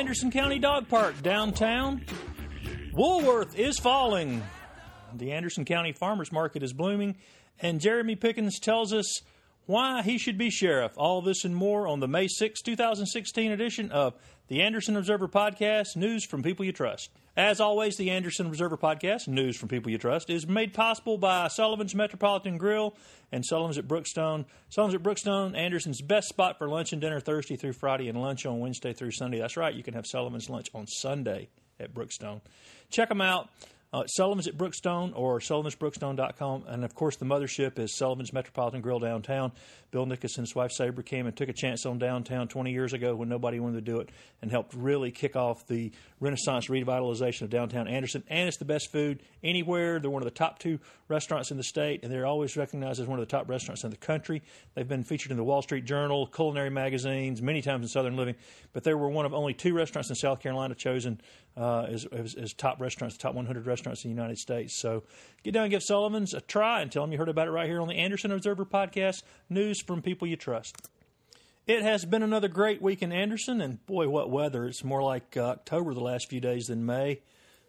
Anderson County Dog Park downtown. Woolworth is falling. The Anderson County Farmers Market is blooming, and Jeremy Pickens tells us why he should be sheriff. All this and more on the May 6, 2016 edition of the Anderson Observer Podcast News from People You Trust. As always, the Anderson Observer Podcast News from People You Trust is made possible by Sullivan's Metropolitan Grill and Sullivan's at Brookstone. Sullivan's at Brookstone, Anderson's best spot for lunch and dinner Thursday through Friday and lunch on Wednesday through Sunday. That's right, you can have Sullivan's lunch on Sunday at Brookstone. Check them out. Uh, Sullivan's at Brookstone or sullivansbrookstone.com. And of course, the mothership is Sullivan's Metropolitan Grill downtown. Bill Nickerson's wife Sabre came and took a chance on downtown 20 years ago when nobody wanted to do it and helped really kick off the renaissance revitalization of downtown Anderson. And it's the best food anywhere. They're one of the top two restaurants in the state, and they're always recognized as one of the top restaurants in the country. They've been featured in the Wall Street Journal, culinary magazines, many times in Southern Living. But they were one of only two restaurants in South Carolina chosen uh, as, as, as top restaurants, top 100 restaurants in the United States. So get down and give Sullivan's a try and tell them you heard about it right here on the Anderson Observer Podcast News from people you trust. It has been another great week in Anderson, and boy, what weather! It's more like uh, October the last few days than May.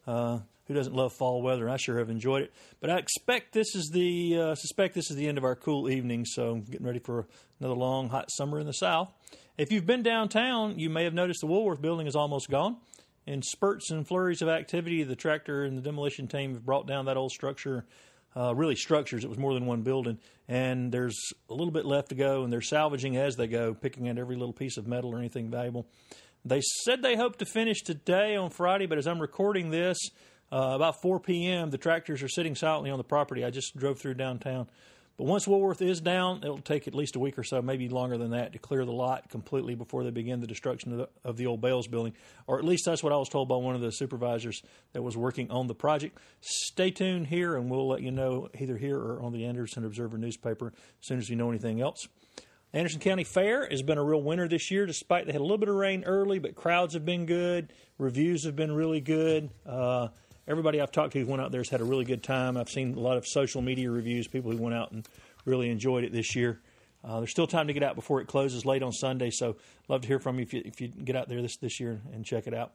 Uh, who doesn't love fall weather? I sure have enjoyed it. But I expect this is the uh, suspect this is the end of our cool evening, so I'm getting ready for another long hot summer in the South. If you've been downtown, you may have noticed the Woolworth building is almost gone. In spurts and flurries of activity, the tractor and the demolition team have brought down that old structure uh, really structures. It was more than one building, and there's a little bit left to go, and they're salvaging as they go, picking at every little piece of metal or anything valuable. They said they hope to finish today on Friday, but as I'm recording this, uh, about 4 p.m., the tractors are sitting silently on the property. I just drove through downtown. But once Woolworth is down, it'll take at least a week or so, maybe longer than that, to clear the lot completely before they begin the destruction of the, of the old Bales building. Or at least that's what I was told by one of the supervisors that was working on the project. Stay tuned here, and we'll let you know either here or on the Anderson Observer newspaper as soon as we know anything else. Anderson County Fair has been a real winner this year, despite they had a little bit of rain early, but crowds have been good. Reviews have been really good. Uh, everybody I've talked to who went out there has had a really good time. I've seen a lot of social media reviews, people who went out and really enjoyed it this year. Uh, there's still time to get out before it closes late on Sunday, so love to hear from you if you, if you get out there this, this year and check it out.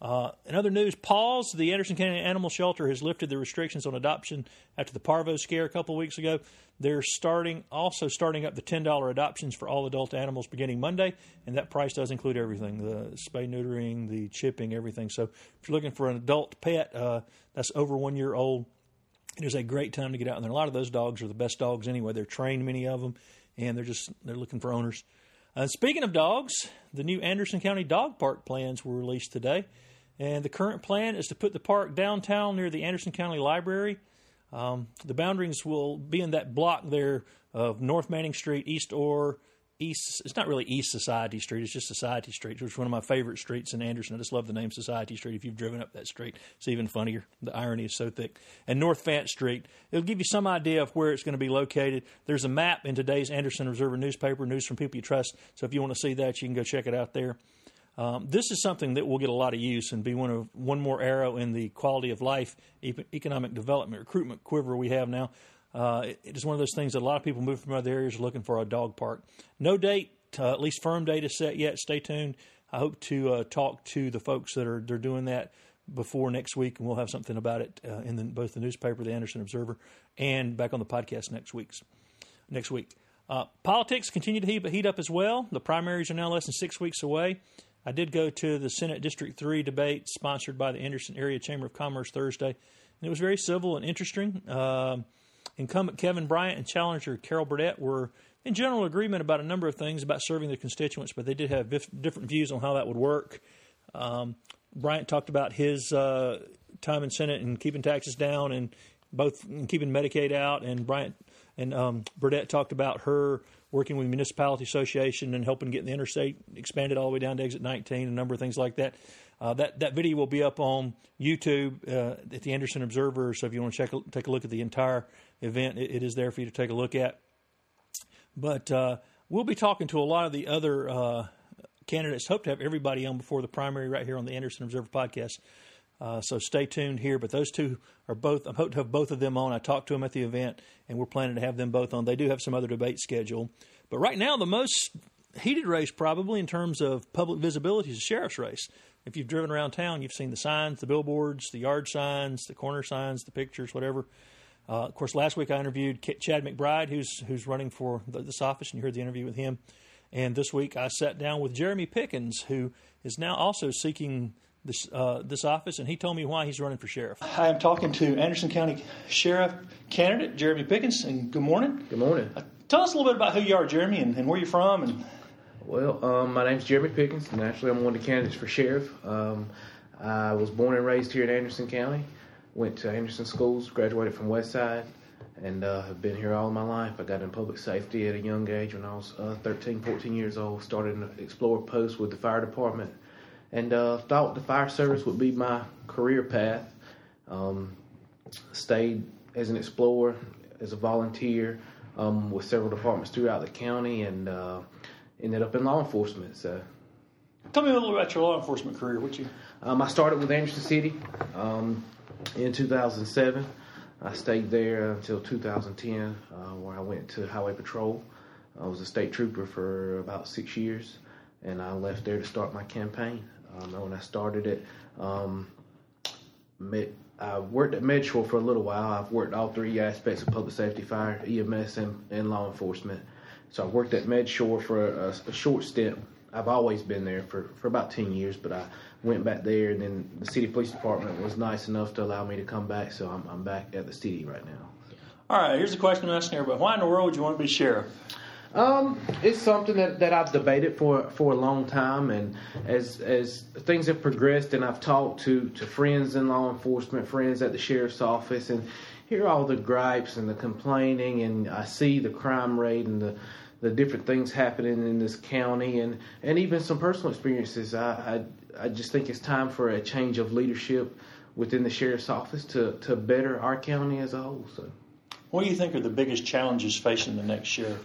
Uh, in other news, Paws, the Anderson County Animal Shelter, has lifted the restrictions on adoption after the parvo scare a couple weeks ago. They're starting also starting up the ten dollar adoptions for all adult animals beginning Monday, and that price does include everything: the spay, neutering, the chipping, everything. So if you're looking for an adult pet uh, that's over one year old, it is a great time to get out. And a lot of those dogs are the best dogs anyway. They're trained, many of them, and they're just they're looking for owners. Uh, speaking of dogs, the new Anderson County Dog Park plans were released today. And the current plan is to put the park downtown near the Anderson County Library. Um, the boundaries will be in that block there of North Manning Street, East Orr, East. It's not really East Society Street. It's just Society Street, which is one of my favorite streets in Anderson. I just love the name Society Street. If you've driven up that street, it's even funnier. The irony is so thick. And North Fant Street. It'll give you some idea of where it's going to be located. There's a map in today's Anderson Observer newspaper, News from People You Trust. So if you want to see that, you can go check it out there. Um, this is something that will get a lot of use and be one of one more arrow in the quality of life, economic development, recruitment quiver we have now. Uh, it, it is one of those things that a lot of people move from other areas looking for a dog park. No date, uh, at least firm date is set yet. Stay tuned. I hope to uh, talk to the folks that are they're doing that before next week, and we'll have something about it uh, in the, both the newspaper, the Anderson Observer, and back on the podcast next week's next week. Uh, politics continue to heat, heat up as well. The primaries are now less than six weeks away. I did go to the Senate District 3 debate sponsored by the Anderson Area Chamber of Commerce Thursday, and it was very civil and interesting. Uh, incumbent Kevin Bryant and challenger Carol Burdett were in general agreement about a number of things about serving their constituents, but they did have different views on how that would work. Um, Bryant talked about his uh, time in Senate and keeping taxes down and both keeping Medicaid out, and Bryant and um, Burdett talked about her working with Municipality Association and helping get the interstate expanded all the way down to exit 19, a number of things like that. Uh, that that video will be up on YouTube uh, at the Anderson Observer. So if you want to check take a look at the entire event, it, it is there for you to take a look at. But uh, we'll be talking to a lot of the other uh, candidates. Hope to have everybody on before the primary right here on the Anderson Observer podcast. Uh, so stay tuned here. But those two are both. I hope to have both of them on. I talked to them at the event, and we're planning to have them both on. They do have some other debate scheduled, but right now the most heated race probably in terms of public visibility is the sheriff's race. if you've driven around town, you've seen the signs, the billboards, the yard signs, the corner signs, the pictures, whatever. Uh, of course, last week I interviewed Chad McBride, who's who's running for the, this office, and you heard the interview with him. And this week I sat down with Jeremy Pickens, who is now also seeking this uh, this office, and he told me why he's running for sheriff. I am talking to Anderson County Sheriff candidate Jeremy Pickens, and good morning. Good morning. Uh, tell us a little bit about who you are, Jeremy, and, and where you're from. And well, um, my name's Jeremy Pickens, and actually I'm one of the candidates for sheriff. Um, I was born and raised here in Anderson County. Went to Anderson schools, graduated from Westside, and uh, have been here all my life. I got in public safety at a young age when I was uh, 13, 14 years old. Started an explorer post with the fire department, and uh, thought the fire service would be my career path. Um, stayed as an explorer, as a volunteer um, with several departments throughout the county, and uh, ended up in law enforcement. So, tell me a little about your law enforcement career. What you? Um, I started with Anderson City um, in 2007. I stayed there until 2010, uh, where I went to Highway Patrol. I was a state trooper for about six years, and I left there to start my campaign. Um, when I started it, um, I worked at Medshore for a little while. I've worked all three aspects of public safety, fire, EMS, and, and law enforcement. So I worked at Medshore for a, a, short stint. I've always been there for, for about 10 years, but I went back there, and then the city police department was nice enough to allow me to come back, so I'm, I'm back at the city right now. All right, here's a question I'm asking everybody. Why in the world would you want to be sheriff? Um, it's something that, that I've debated for, for a long time, and as as things have progressed, and I've talked to, to friends in law enforcement, friends at the sheriff's office, and hear all the gripes and the complaining, and I see the crime rate and the the different things happening in this county, and and even some personal experiences. I I, I just think it's time for a change of leadership within the sheriff's office to to better our county as a whole. So, what do you think are the biggest challenges facing the next sheriff?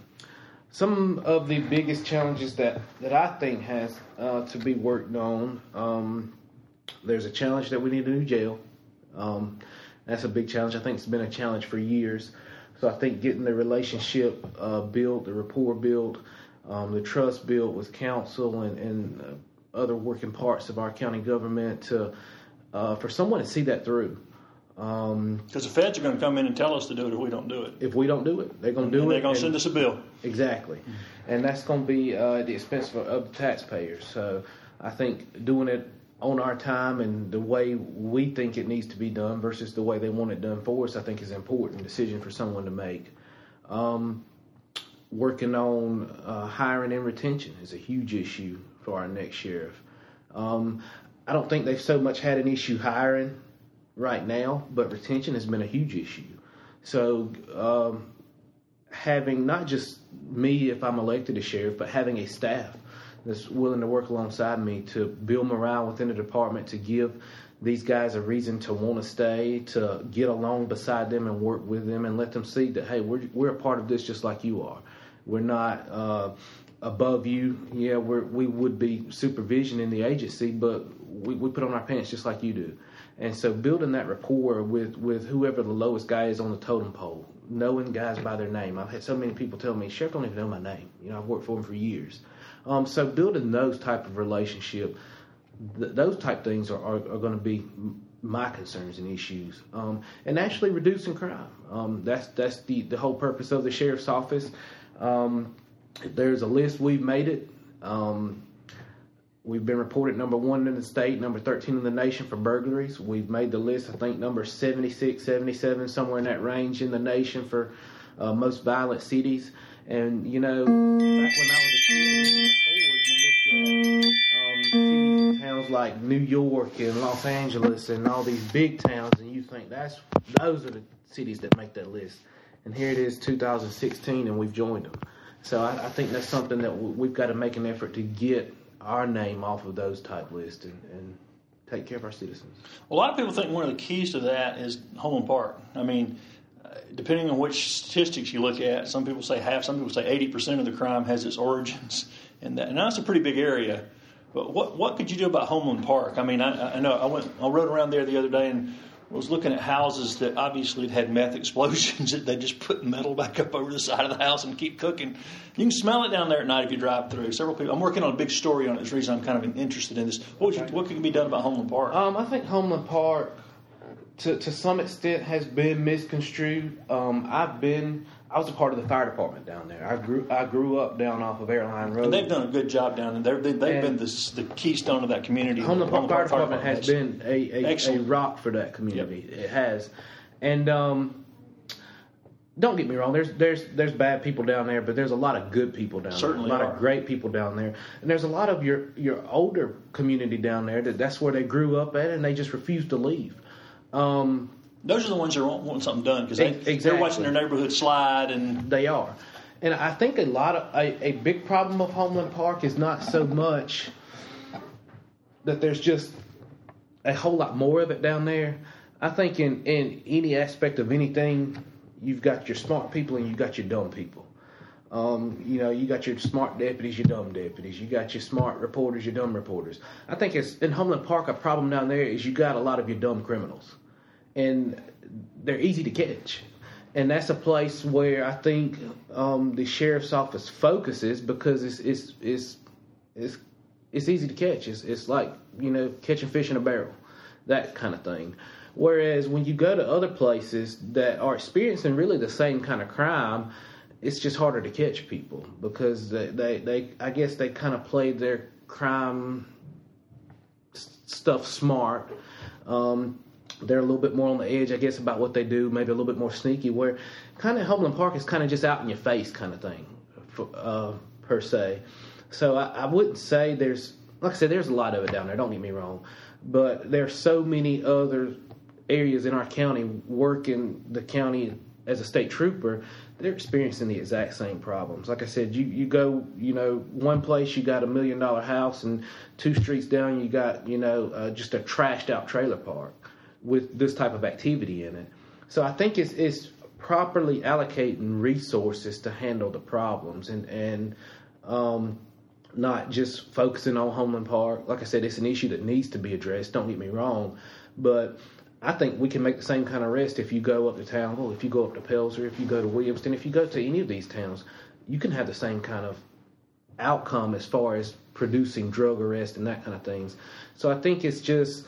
Some of the biggest challenges that, that I think has uh, to be worked on. Um, there's a challenge that we need a new jail. Um, that's a big challenge. I think it's been a challenge for years. So I think getting the relationship uh, built, the rapport built, um, the trust built with council and, and uh, other working parts of our county government to uh, for someone to see that through. Because um, the feds are going to come in and tell us to do it if we don't do it. If we don't do it, they're going to do and it. They're going to send us a bill. Exactly, and that's going to be uh, at the expense of, of the taxpayers. So I think doing it on our time and the way we think it needs to be done versus the way they want it done for us, I think is an important decision for someone to make. Um, working on uh, hiring and retention is a huge issue for our next sheriff. Um, I don't think they've so much had an issue hiring right now, but retention has been a huge issue. So, um, having not just me if I'm elected as sheriff, but having a staff that's willing to work alongside me to build morale within the department, to give these guys a reason to want to stay, to get along beside them and work with them, and let them see that hey, we're we're a part of this just like you are. We're not uh, above you. Yeah, we're, we would be supervision in the agency, but we, we put on our pants just like you do. And so building that rapport with, with whoever the lowest guy is on the totem pole, knowing guys by their name. I've had so many people tell me, Sheriff don't even know my name. You know, I've worked for him for years. Um, so building those type of relationship, th- those type things are, are, are going to be my concerns and issues. Um, and actually reducing crime. Um, that's that's the, the whole purpose of the sheriff's office. Um, there's a list, we've made it. We've been reported number one in the state, number 13 in the nation for burglaries. We've made the list, I think, number 76, 77, somewhere in that range in the nation for uh, most violent cities. And, you know, back when I was a kid, before, you look at um, towns like New York and Los Angeles and all these big towns, and you think that's those are the cities that make that list. And here it is, 2016, and we've joined them. So I, I think that's something that we've got to make an effort to get our name off of those type lists and, and take care of our citizens. A lot of people think one of the keys to that is Homeland Park. I mean, uh, depending on which statistics you look at, some people say half, some people say 80% of the crime has its origins in that. And that's a pretty big area. But what what could you do about Homeland Park? I mean, I, I know I went I rode around there the other day and was looking at houses that obviously had had meth explosions that they just put metal back up over the side of the house and keep cooking. You can smell it down there at night if you drive through. Several people. I'm working on a big story on it. It's the reason I'm kind of interested in this. What, you, what can be done about Homeland Park? Um, I think Homeland Park, to to some extent, has been misconstrued. Um, I've been. I was a part of the fire department down there. I grew I grew up down off of Airline Road. And they've done a good job down there. They've, they've been the, the keystone of that community. Homeland Park Fire Department has been a, a, a, rock for that community. Yep. It has, and um, don't get me wrong. There's there's there's bad people down there, but there's a lot of good people down Certainly there. A lot are. of great people down there, and there's a lot of your your older community down there that that's where they grew up at, and they just refuse to leave. Um, those are the ones that want, want something done because they, exactly. they're watching their neighborhood slide, and they are. And I think a lot of a, a big problem of Homeland Park is not so much that there's just a whole lot more of it down there. I think in, in any aspect of anything, you've got your smart people and you've got your dumb people. Um, you know, you got your smart deputies, your dumb deputies. You got your smart reporters, your dumb reporters. I think it's in Homeland Park. A problem down there is you got a lot of your dumb criminals and they're easy to catch. And that's a place where I think um, the sheriff's office focuses because it's it's it's it's, it's easy to catch. It's it's like you know catching fish in a barrel, that kind of thing. Whereas when you go to other places that are experiencing really the same kind of crime, it's just harder to catch people because they they, they I guess they kind of played their crime stuff smart. Um, they're a little bit more on the edge, I guess, about what they do, maybe a little bit more sneaky. Where kind of Homeland Park is kind of just out in your face kind of thing, for, uh, per se. So I, I, wouldn't say there's, like I said, there's a lot of it down there. Don't get me wrong, but there's so many other areas in our county working the county as a state trooper they're experiencing the exact same problems. Like I said, you, you go, you know, one place you got a million dollar house, and two streets down you got, you know, uh, just a trashed out trailer park with this type of activity in it. So I think it's it's properly allocating resources to handle the problems and and um, not just focusing on Homeland Park. Like I said, it's an issue that needs to be addressed. Don't get me wrong, but I think we can make the same kind of arrest if you go up to Townville, if you go up to Pelzer, if you go to Williamston, if you go to any of these towns, you can have the same kind of outcome as far as producing drug arrest and that kind of things. So I think it's just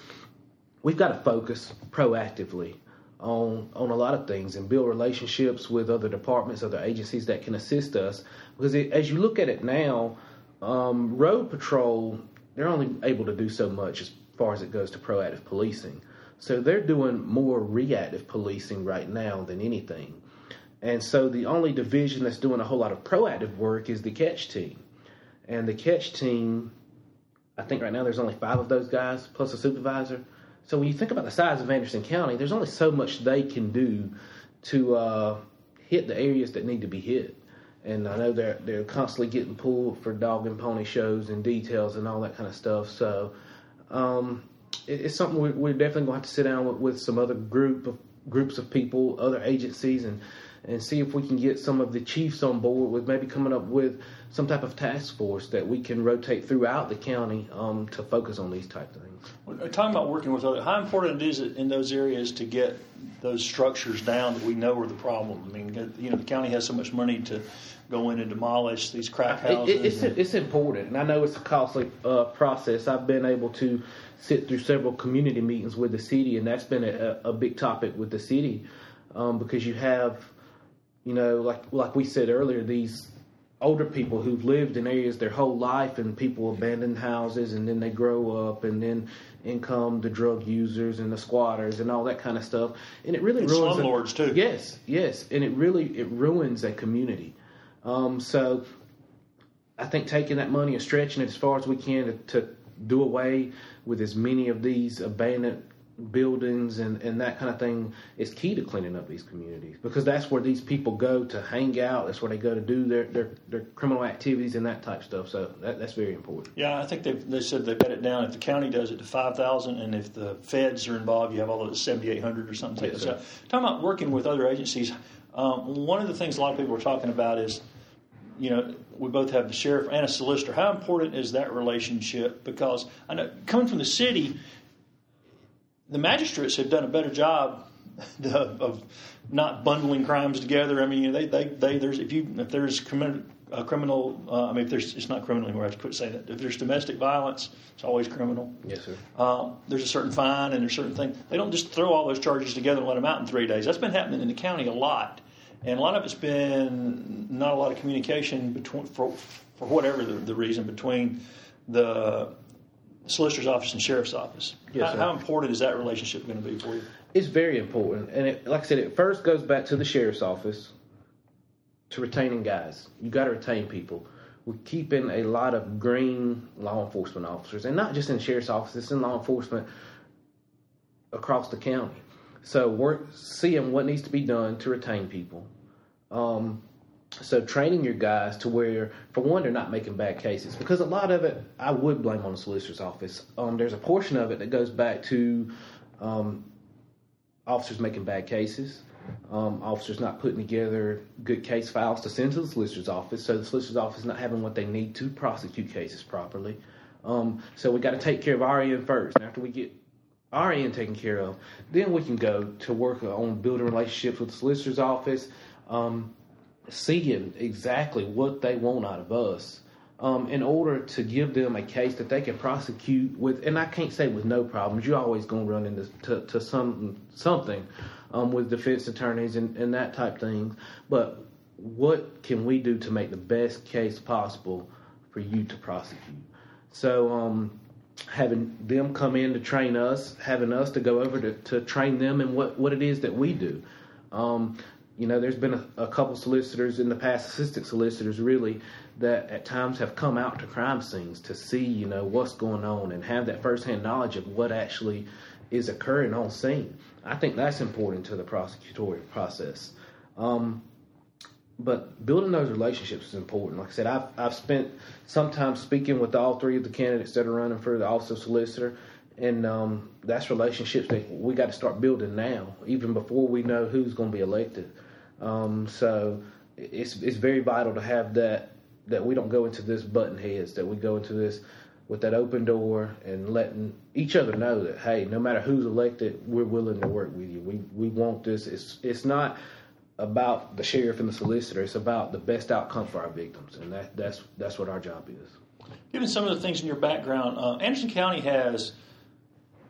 we've got to focus proactively on on a lot of things and build relationships with other departments, other agencies that can assist us. Because it, as you look at it now, um, road patrol they're only able to do so much as far as it goes to proactive policing. So they're doing more reactive policing right now than anything. And so the only division that's doing a whole lot of proactive work is the catch team. And the catch team, I think right now there's only five of those guys plus a supervisor. So when you think about the size of Anderson County, there's only so much they can do to uh, hit the areas that need to be hit. And I know they're they're constantly getting pulled for dog and pony shows and details and all that kind of stuff. So um, it, it's something we're, we're, definitely going to have to sit down with, with some other group of groups of people, other agencies, and and see if we can get some of the chiefs on board with maybe coming up with some type of task force that we can rotate throughout the county um, to focus on these type things. Well, talking about working with other, how important is it in those areas to get those structures down that we know are the problem? I mean, you know, the county has so much money to go in and demolish these crack houses. It, it, it's, and, it's important, and I know it's a costly uh, process. I've been able to sit through several community meetings with the city, and that's been a, a big topic with the city um, because you have, you know, like like we said earlier, these older people who've lived in areas their whole life and people abandon houses and then they grow up and then in come the drug users and the squatters and all that kind of stuff. And it really and ruins slumlords too. Yes yes. And it really it ruins a community. Um, so i think taking that money and stretching it as far as we can to, to do away with as many of these abandoned buildings and, and that kind of thing is key to cleaning up these communities because that's where these people go to hang out. That's where they go to do their, their, their criminal activities and that type of stuff. So that, that's very important. Yeah, I think they've, they said they've got it down. If the county does it to 5,000 and if the feds are involved, you have all those 7,800 or something. Yes, so, talking about working with other agencies, um, one of the things a lot of people are talking about is you know, we both have the sheriff and a solicitor. How important is that relationship? Because I know coming from the city, the magistrates have done a better job of not bundling crimes together. I mean, they, they, they there's if you if there's criminal, a criminal, uh, I mean, if there's it's not criminal anymore. I have to quit saying that. If there's domestic violence, it's always criminal. Yes, sir. Uh, there's a certain fine and there's certain thing. They don't just throw all those charges together and let them out in three days. That's been happening in the county a lot, and a lot of it's been not a lot of communication between for for whatever the, the reason between the solicitor's office and sheriff's office. Yes, how, how important is that relationship going to be for you? It's very important, and it, like I said, it first goes back to the sheriff's office to retaining guys. You got to retain people. We're keeping a lot of green law enforcement officers, and not just in sheriff's office. It's in law enforcement across the county. So we're seeing what needs to be done to retain people. Um, so training your guys to where, for one, they're not making bad cases. Because a lot of it I would blame on the solicitor's office. Um, there's a portion of it that goes back to um, officers making bad cases, um, officers not putting together good case files to send to the solicitor's office, so the solicitor's office not having what they need to prosecute cases properly. Um, so we got to take care of our end first, and after we get our end taken care of, then we can go to work on building relationships with the solicitor's office, um, seeing exactly what they want out of us. Um, in order to give them a case that they can prosecute with, and I can't say with no problems. You're always going to run into to, to some something um, with defense attorneys and, and that type thing. But what can we do to make the best case possible for you to prosecute? So um, having them come in to train us, having us to go over to, to train them in what, what it is that we do. Um, you know, there's been a, a couple solicitors in the past, assistant solicitors really, that at times have come out to crime scenes to see, you know, what's going on and have that firsthand knowledge of what actually is occurring on scene. I think that's important to the prosecutorial process. Um, but building those relationships is important. Like I said, I've I've spent some time speaking with all three of the candidates that are running for the office of solicitor, and um, that's relationships that we got to start building now, even before we know who's going to be elected. Um, so it's it's very vital to have that that we don't go into this button heads, that we go into this with that open door and letting each other know that hey, no matter who's elected, we're willing to work with you. We we want this. It's it's not about the sheriff and the solicitor. It's about the best outcome for our victims, and that that's that's what our job is. Given some of the things in your background, uh, Anderson County has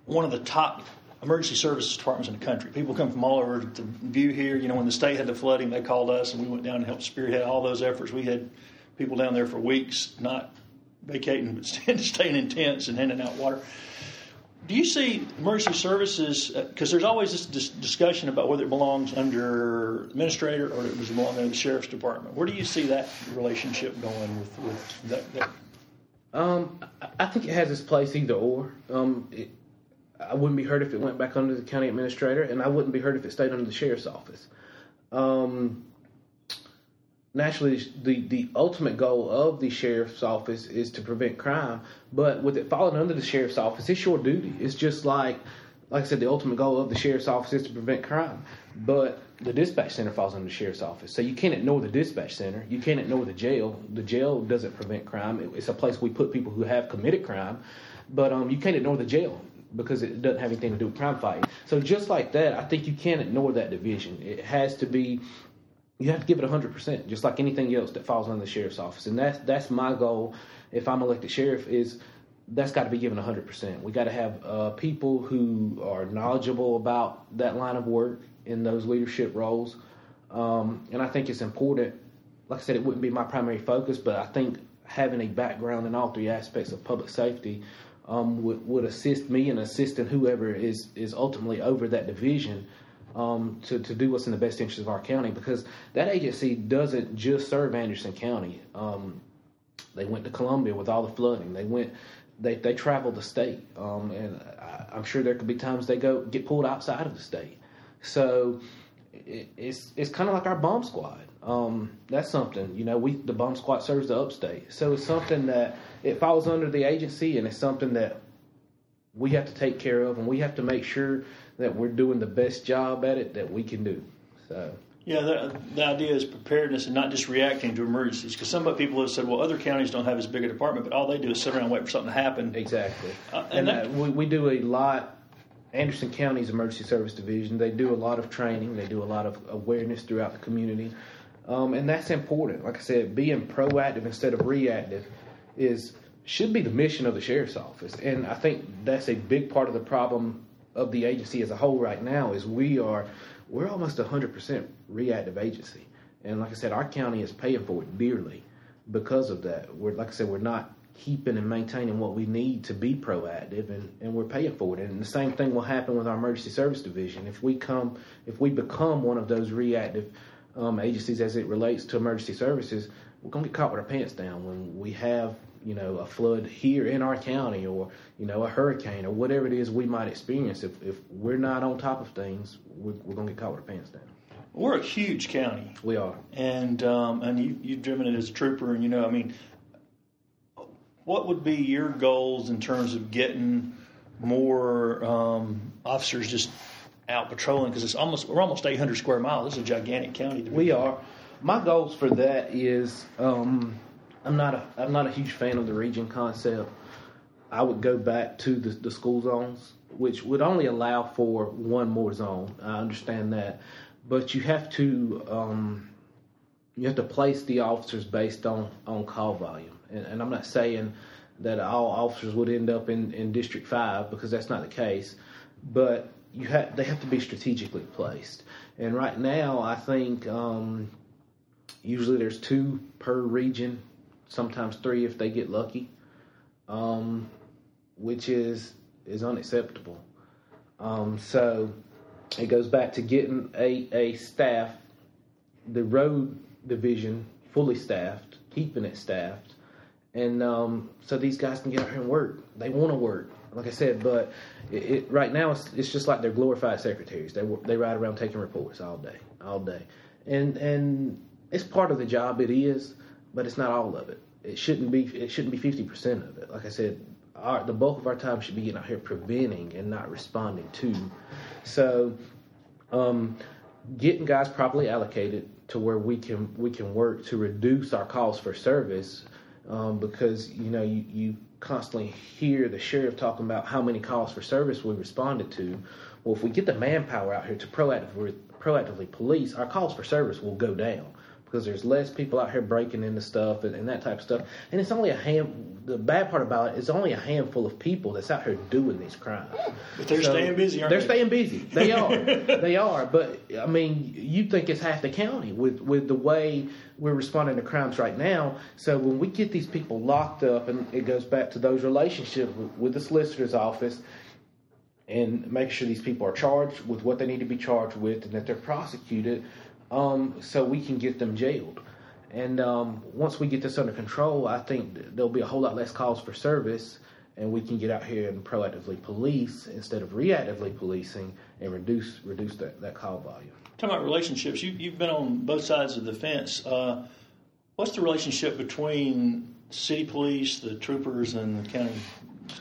one of the top emergency services departments in the country. People come from all over to view here. You know, when the state had the flooding, they called us, and we went down and helped spearhead all those efforts. We had people down there for weeks, not vacating, but staying in tents and handing out water. Do you see emergency services? Because there's always this dis- discussion about whether it belongs under administrator or it belong under the sheriff's department. Where do you see that relationship going with, with that, that? Um, I- I think it has its place either or. Um, it, I wouldn't be hurt if it went back under the county administrator, and I wouldn't be hurt if it stayed under the sheriff's office. Um, naturally, the, the ultimate goal of the sheriff's office is to prevent crime, but with it falling under the sheriff's office, it's your duty. It's just like, like I said, the ultimate goal of the sheriff's office is to prevent crime, but the dispatch center falls under the sheriff's office. So you can't ignore the dispatch center. You can't ignore the jail. The jail doesn't prevent crime. It- It's a place we put people who have committed crime, but um, you can't ignore the jail because it doesn't have anything to do with crime fighting. So just like that, I think you can't ignore that division. It has to be you have to give it 100%, just like anything else that falls under the sheriff's office. And that's that's my goal if I'm elected sheriff is that's got to be given 100%. We got to have uh, people who are knowledgeable about that line of work in those leadership roles. Um, and I think it's important. Like I said, it wouldn't be my primary focus, but I think having a background in all three aspects of public safety um, would, would assist me and assisting whoever is is ultimately over that division um, to, to do what's in the best interest of our county because that agency doesn't just serve Anderson County. Um, they went to Columbia with all the flooding. They went, they they traveled the state, um, and I, I'm sure there could be times they go get pulled outside of the state. So it, it's it's kind of like our bomb squad. Um, that's something you know. We the bomb squad serves the upstate, so it's something that it falls under the agency, and it's something that we have to take care of, and we have to make sure that we're doing the best job at it that we can do. So Yeah, the, the idea is preparedness and not just reacting to emergencies. Because some people have said, well, other counties don't have as big a department, but all they do is sit around and wait for something to happen. exactly, Uh, and and that- uh, we we do a lot Anderson County's Emergency Service Division, they do a lot of training, they do a lot of awareness throughout the community, um, and that's important. Like I said, being proactive instead of reactive is should be the mission of the sheriff's office, and I think that's a big part of the problem of the agency as a whole right now. Is we are we're almost a hundred percent reactive agency, and like I said, our county is paying for it dearly because of that. We're like I said, we're not keeping and maintaining what we need to be proactive and, and we're paying for it. And the same thing will happen with our emergency service division. If we come if we become one of those reactive um, agencies as it relates to emergency services, we're gonna get caught with our pants down when we have, you know, a flood here in our county or, you know, a hurricane or whatever it is we might experience. If if we're not on top of things, we're, we're gonna get caught with our pants down. We're a huge county. We are. And um, and you you've driven it as a trooper and you know, I mean what would be your goals in terms of getting more um, officers just out patrolling? Because it's almost we're almost 800 square miles. This is a gigantic county. we are. My goals for that is um, I'm not a I'm not a huge fan of the region concept. I would go back to the, the school zones, which would only allow for one more zone. I understand that, but you have to um, you have to place the officers based on on call volume and, and I'm not saying that all officers would end up in, in District Five because that's not the case, but you have they have to be strategically placed. And right now, I think um, usually there's two per region, sometimes three if they get lucky, um, which is is unacceptable. Um, so it goes back to getting a, a staff, the road division fully staffed, keeping it staffed, and um, so these guys can get out here and work. They want to work, like I said, but it, it, right now it's, it's just like they're glorified secretaries. They they ride around taking reports all day, all day, and and it's part of the job. It is, but it's not all of it. It shouldn't be. It shouldn't be fifty percent of it. Like I said, our, the bulk of our time should be getting out here preventing and not responding to. So, um, getting guys properly allocated to where we can we can work to reduce our calls for service um, because you know you, you constantly hear the sheriff talking about how many calls for service we responded to. Well, if we get the manpower out here to proactively proactively police, our calls for service will go down because there's less people out here breaking into stuff and, and, that type of stuff. And it's only a hand. The bad part about it is only a handful of people that's out here doing these crimes. But they're so staying busy, they're they? staying busy. They are. they are. But I mean, you think it's half the county with with the way we're responding to crimes right now. So when we get these people locked up, and it goes back to those relationships with, with the solicitor's office and make sure these people are charged with what they need to be charged with and that they're prosecuted um, so we can get them jailed. And um, once we get this under control, I think there'll be a whole lot less calls for service, and we can get out here and proactively police instead of reactively policing and reduce reduce that, that call volume. Talking about relationships, you, you've been on both sides of the fence. Uh, what's the relationship between city police, the troopers, and the county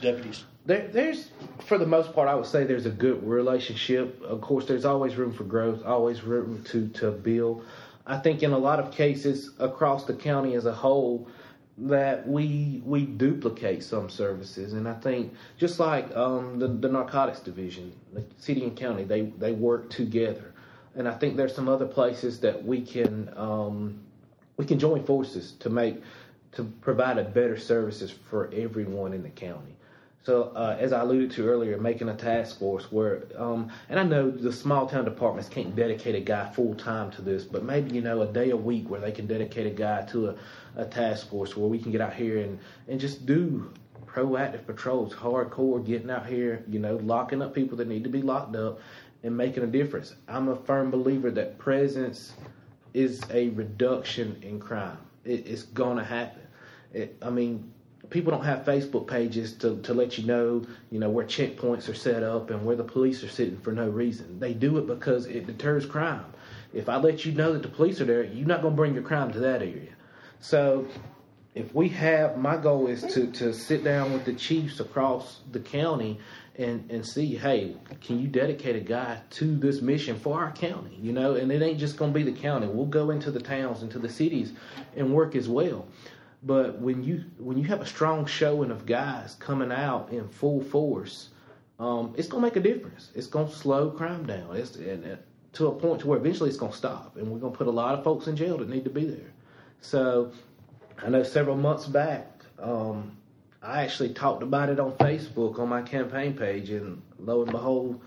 deputies? There, there's, for the most part, I would say there's a good relationship. Of course, there's always room for growth, always room to to build. I think in a lot of cases across the county as a whole, that we we duplicate some services, and I think just like um, the, the narcotics division, the city and county, they they work together, and I think there's some other places that we can um, we can join forces to make to provide a better services for everyone in the county. So, uh, as I alluded to earlier, making a task force where, um, and I know the small town departments can't dedicate a guy full time to this, but maybe, you know, a day a week where they can dedicate a guy to a, a task force where we can get out here and, and just do proactive patrols, hardcore, getting out here, you know, locking up people that need to be locked up and making a difference. I'm a firm believer that presence is a reduction in crime. It, it's going to happen. It, I mean, people don't have Facebook pages to, to let you know, you know, where checkpoints are set up and where the police are sitting for no reason. They do it because it deters crime. If I let you know that the police are there, you're not going to bring your crime to that area. So if we have, my goal is to, to sit down with the chiefs across the county and, and see, hey, can you dedicate a guy to this mission for our county? You know, and it ain't just going to be the county. We'll go into the towns, into the cities, and work as well. But when you when you have a strong showing of guys coming out in full force, um, it's to make a difference. It's to slow crime down. It's and, and to a point to where eventually it's to stop, and we're to put a lot of folks in jail that need to be there. So, I know several months back, um, I actually talked about it on Facebook on my campaign page, and lo and behold,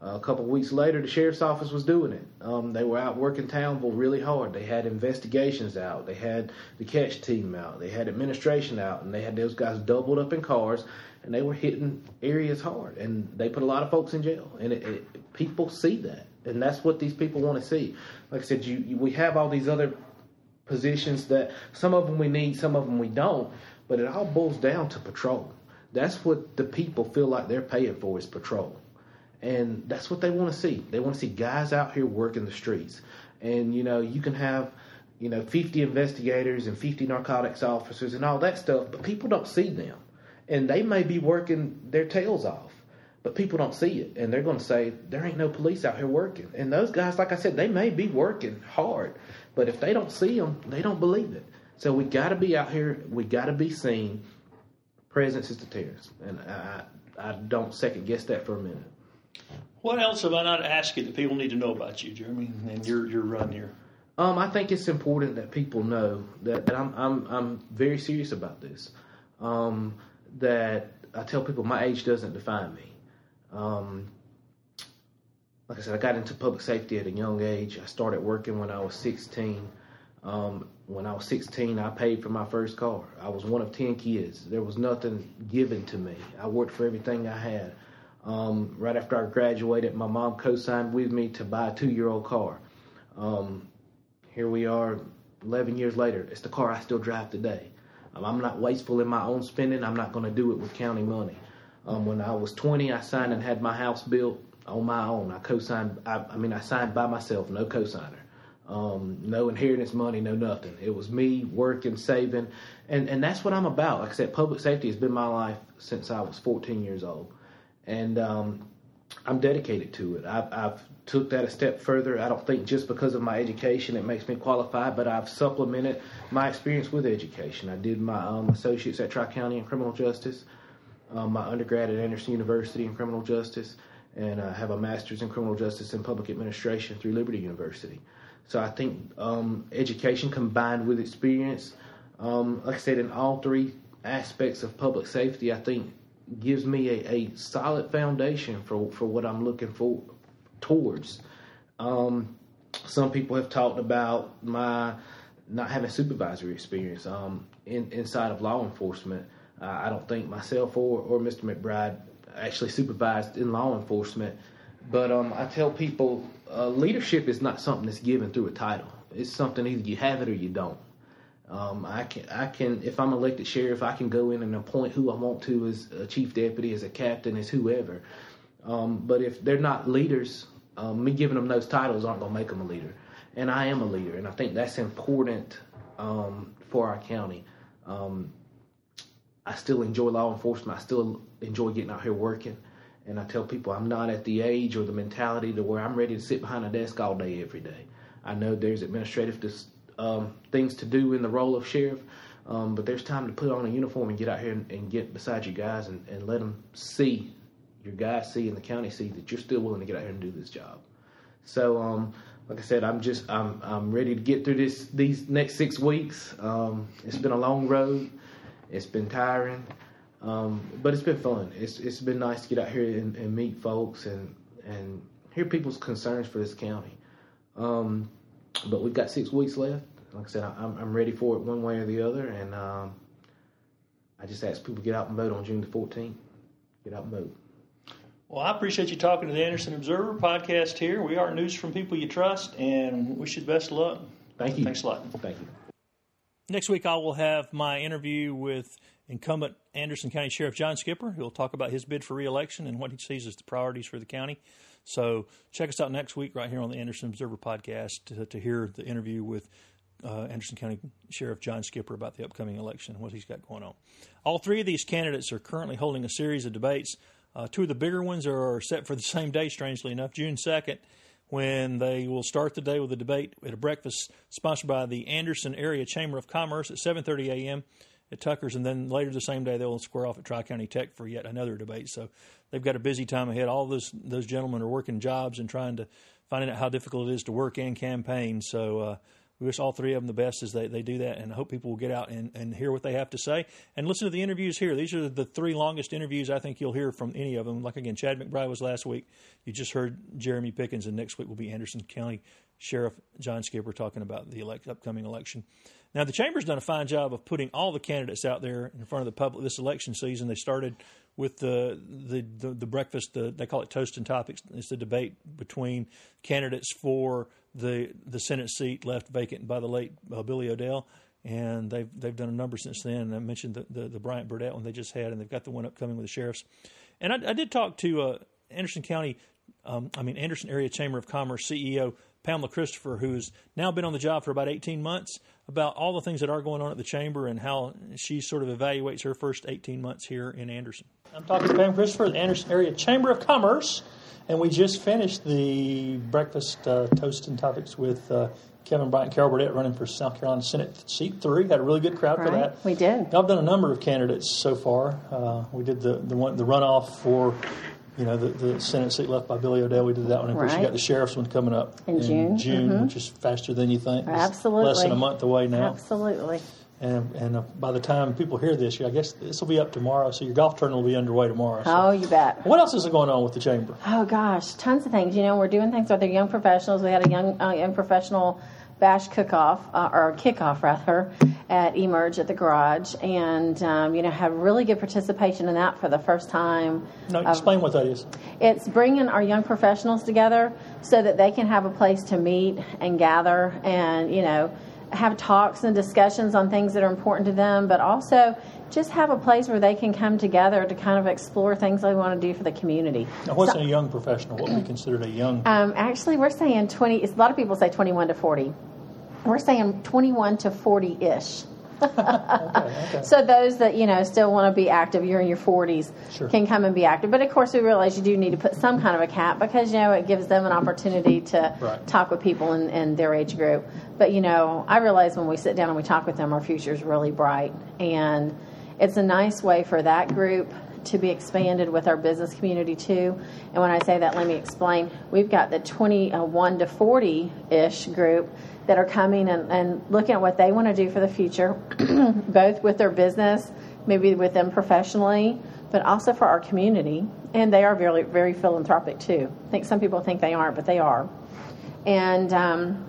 a couple weeks later, the sheriff's office was doing it. Um, they were out working Townville really hard. They had investigations out. They had the catch team out. They had administration out, and they had those guys doubled up in cars, and they were hitting areas hard. And they put a lot of folks in jail. And it, it, people see that, and that's what these people want to see. Like I said, you, you we have all these other positions that some of them we need, some of them we don't, but it all boils down to patrol. That's what the people feel like they're paying for is patrol. And that's what they want to see. They want to see guys out here working the streets. And, you know, you can have, you know, 50 investigators and 50 narcotics officers and all that stuff, but people don't see them. And they may be working their tails off, but people don't see it. And they're going to say, there ain't no police out here working. And those guys, like I said, they may be working hard, but if they don't see them, they don't believe it. So we got to be out here. We got to be seen. Presence is deterrence. And I, I don't second guess that for a minute. What else have I not asked you that people need to know about you, Jeremy, and your your run here? Um, I think it's important that people know that, that I'm I'm I'm very serious about this. Um, that I tell people my age doesn't define me. Um, like I said, I got into public safety at a young age. I started working when I was 16. Um, when I was 16, I paid for my first car. I was one of 10 kids. There was nothing given to me. I worked for everything I had. Um, right after I graduated, my mom co-signed with me to buy a two-year-old car. Um, here we are, 11 years later. It's the car I still drive today. Um, I'm not wasteful in my own spending. I'm not going to do it with county money. Um, when I was 20, I signed and had my house built on my own. I co-signed. I, I mean, I signed by myself, no co-signer. Um, no inheritance money, no nothing. It was me working, saving, and and that's what I'm about. Like I said, public safety has been my life since I was 14 years old and um, I'm dedicated to it. I've, I've took that a step further. I don't think just because of my education it makes me qualified, but I've supplemented my experience with education. I did my um, associates at Tri County in criminal justice, um, my undergrad at Anderson University in criminal justice, and I have a master's in criminal justice and public administration through Liberty University. So I think um, education combined with experience, um, like I said, in all three aspects of public safety, I think gives me a, a solid foundation for, for what I'm looking for towards. Um, some people have talked about my not having supervisory experience um, in, inside of law enforcement. Uh, I don't think myself or, or Mr. McBride actually supervised in law enforcement, but um, I tell people uh, leadership is not something that's given through a title. It's something either you have it or you don't. Um, I can, I can, if I'm elected sheriff, I can go in and appoint who I want to as a chief deputy, as a captain, as whoever. Um, but if they're not leaders, um, me giving them those titles aren't going to make them a leader. And I am a leader, and I think that's important um, for our county. Um, I still enjoy law enforcement. I still enjoy getting out here working. And I tell people I'm not at the age or the mentality to where I'm ready to sit behind a desk all day every day. I know there's administrative dis- um, things to do in the role of sheriff. Um, but there's time to put on a uniform and get out here and, and get beside you guys and, and let them see, your guys see and the county see that you're still willing to get out here and do this job. So, um, like I said, I'm just I'm I'm ready to get through this these next six weeks. Um, it's been a long road. It's been tiring, um, but it's been fun. It's it's been nice to get out here and, and meet folks and and hear people's concerns for this county. Um, but we've got six weeks left. Like I said, I'm, I'm ready for it one way or the other, and um, I just ask people to get out and vote on June the 14th. Get out and vote. Well, I appreciate you talking to the Anderson Observer podcast here. We are news from people you trust, and wish you the best of luck. Thank you. Thanks a lot. Thank you. Next week, I will have my interview with incumbent Anderson County Sheriff John Skipper. He'll talk about his bid for reelection and what he sees as the priorities for the county. So check us out next week right here on the Anderson Observer podcast to, to hear the interview with uh, Anderson County Sheriff John Skipper about the upcoming election and what he's got going on. All three of these candidates are currently holding a series of debates. Uh, two of the bigger ones are set for the same day, strangely enough, June 2nd, when they will start the day with a debate at a breakfast sponsored by the Anderson Area Chamber of Commerce at 7.30 a.m., at Tucker's, and then later the same day they'll square off at Tri County Tech for yet another debate. So they've got a busy time ahead. All those those gentlemen are working jobs and trying to finding out how difficult it is to work and campaign. So. Uh, we wish all three of them the best as they, they do that, and I hope people will get out and, and hear what they have to say and listen to the interviews here. These are the three longest interviews I think you'll hear from any of them. Like again, Chad McBride was last week. You just heard Jeremy Pickens, and next week will be Anderson County Sheriff John Skipper talking about the elect, upcoming election. Now, the Chamber's done a fine job of putting all the candidates out there in front of the public this election season. They started with the the, the, the breakfast, the, they call it Toast and Topics. It's the debate between candidates for the the Senate seat left vacant by the late uh, Billy Odell. And they've they've done a number since then. I mentioned the, the, the Bryant Burdett one they just had, and they've got the one upcoming with the sheriffs. And I, I did talk to uh, Anderson County, um, I mean Anderson Area Chamber of Commerce CEO Pamela Christopher, who's now been on the job for about 18 months, about all the things that are going on at the chamber and how she sort of evaluates her first 18 months here in Anderson. I'm talking to Pam Christopher, the Anderson Area Chamber of Commerce, and we just finished the breakfast uh, toast and topics with uh, Kevin Bryant, Carol Burdett running for South Carolina Senate seat three. Had a really good crowd right. for that. We did. I've done a number of candidates so far. Uh, we did the the one the runoff for you know, the, the Senate seat left by Billy Odell. We did that one. Of course, you got the sheriff's one coming up in, in June, June mm-hmm. which is faster than you think. It's Absolutely, less than a month away now. Absolutely. And and uh, by the time people hear this, I guess this will be up tomorrow. So your golf tournament will be underway tomorrow. So. Oh, you bet. What else is going on with the chamber? Oh gosh, tons of things. You know, we're doing things with our young professionals. We had a young uh, young professional bash cook-off uh, or kickoff rather at Emerge at the garage, and um, you know have really good participation in that for the first time. No, explain what that is. It's bringing our young professionals together so that they can have a place to meet and gather, and you know have talks and discussions on things that are important to them, but also just have a place where they can come together to kind of explore things they want to do for the community. Now, what's so, a young professional? What would be considered a young? Um, actually, we're saying 20. A lot of people say 21 to 40. We're saying 21 to 40 ish. okay, okay. So those that you know still want to be active, you're in your 40s, sure. can come and be active. But of course, we realize you do need to put some kind of a cap because you know it gives them an opportunity to right. talk with people in, in their age group. But you know, I realize when we sit down and we talk with them, our future is really bright, and it's a nice way for that group to be expanded with our business community too. And when I say that, let me explain. We've got the 21 to 40 ish group that are coming and, and looking at what they want to do for the future, both with their business, maybe with them professionally, but also for our community. And they are very, very philanthropic too. I think some people think they aren't, but they are. And, um,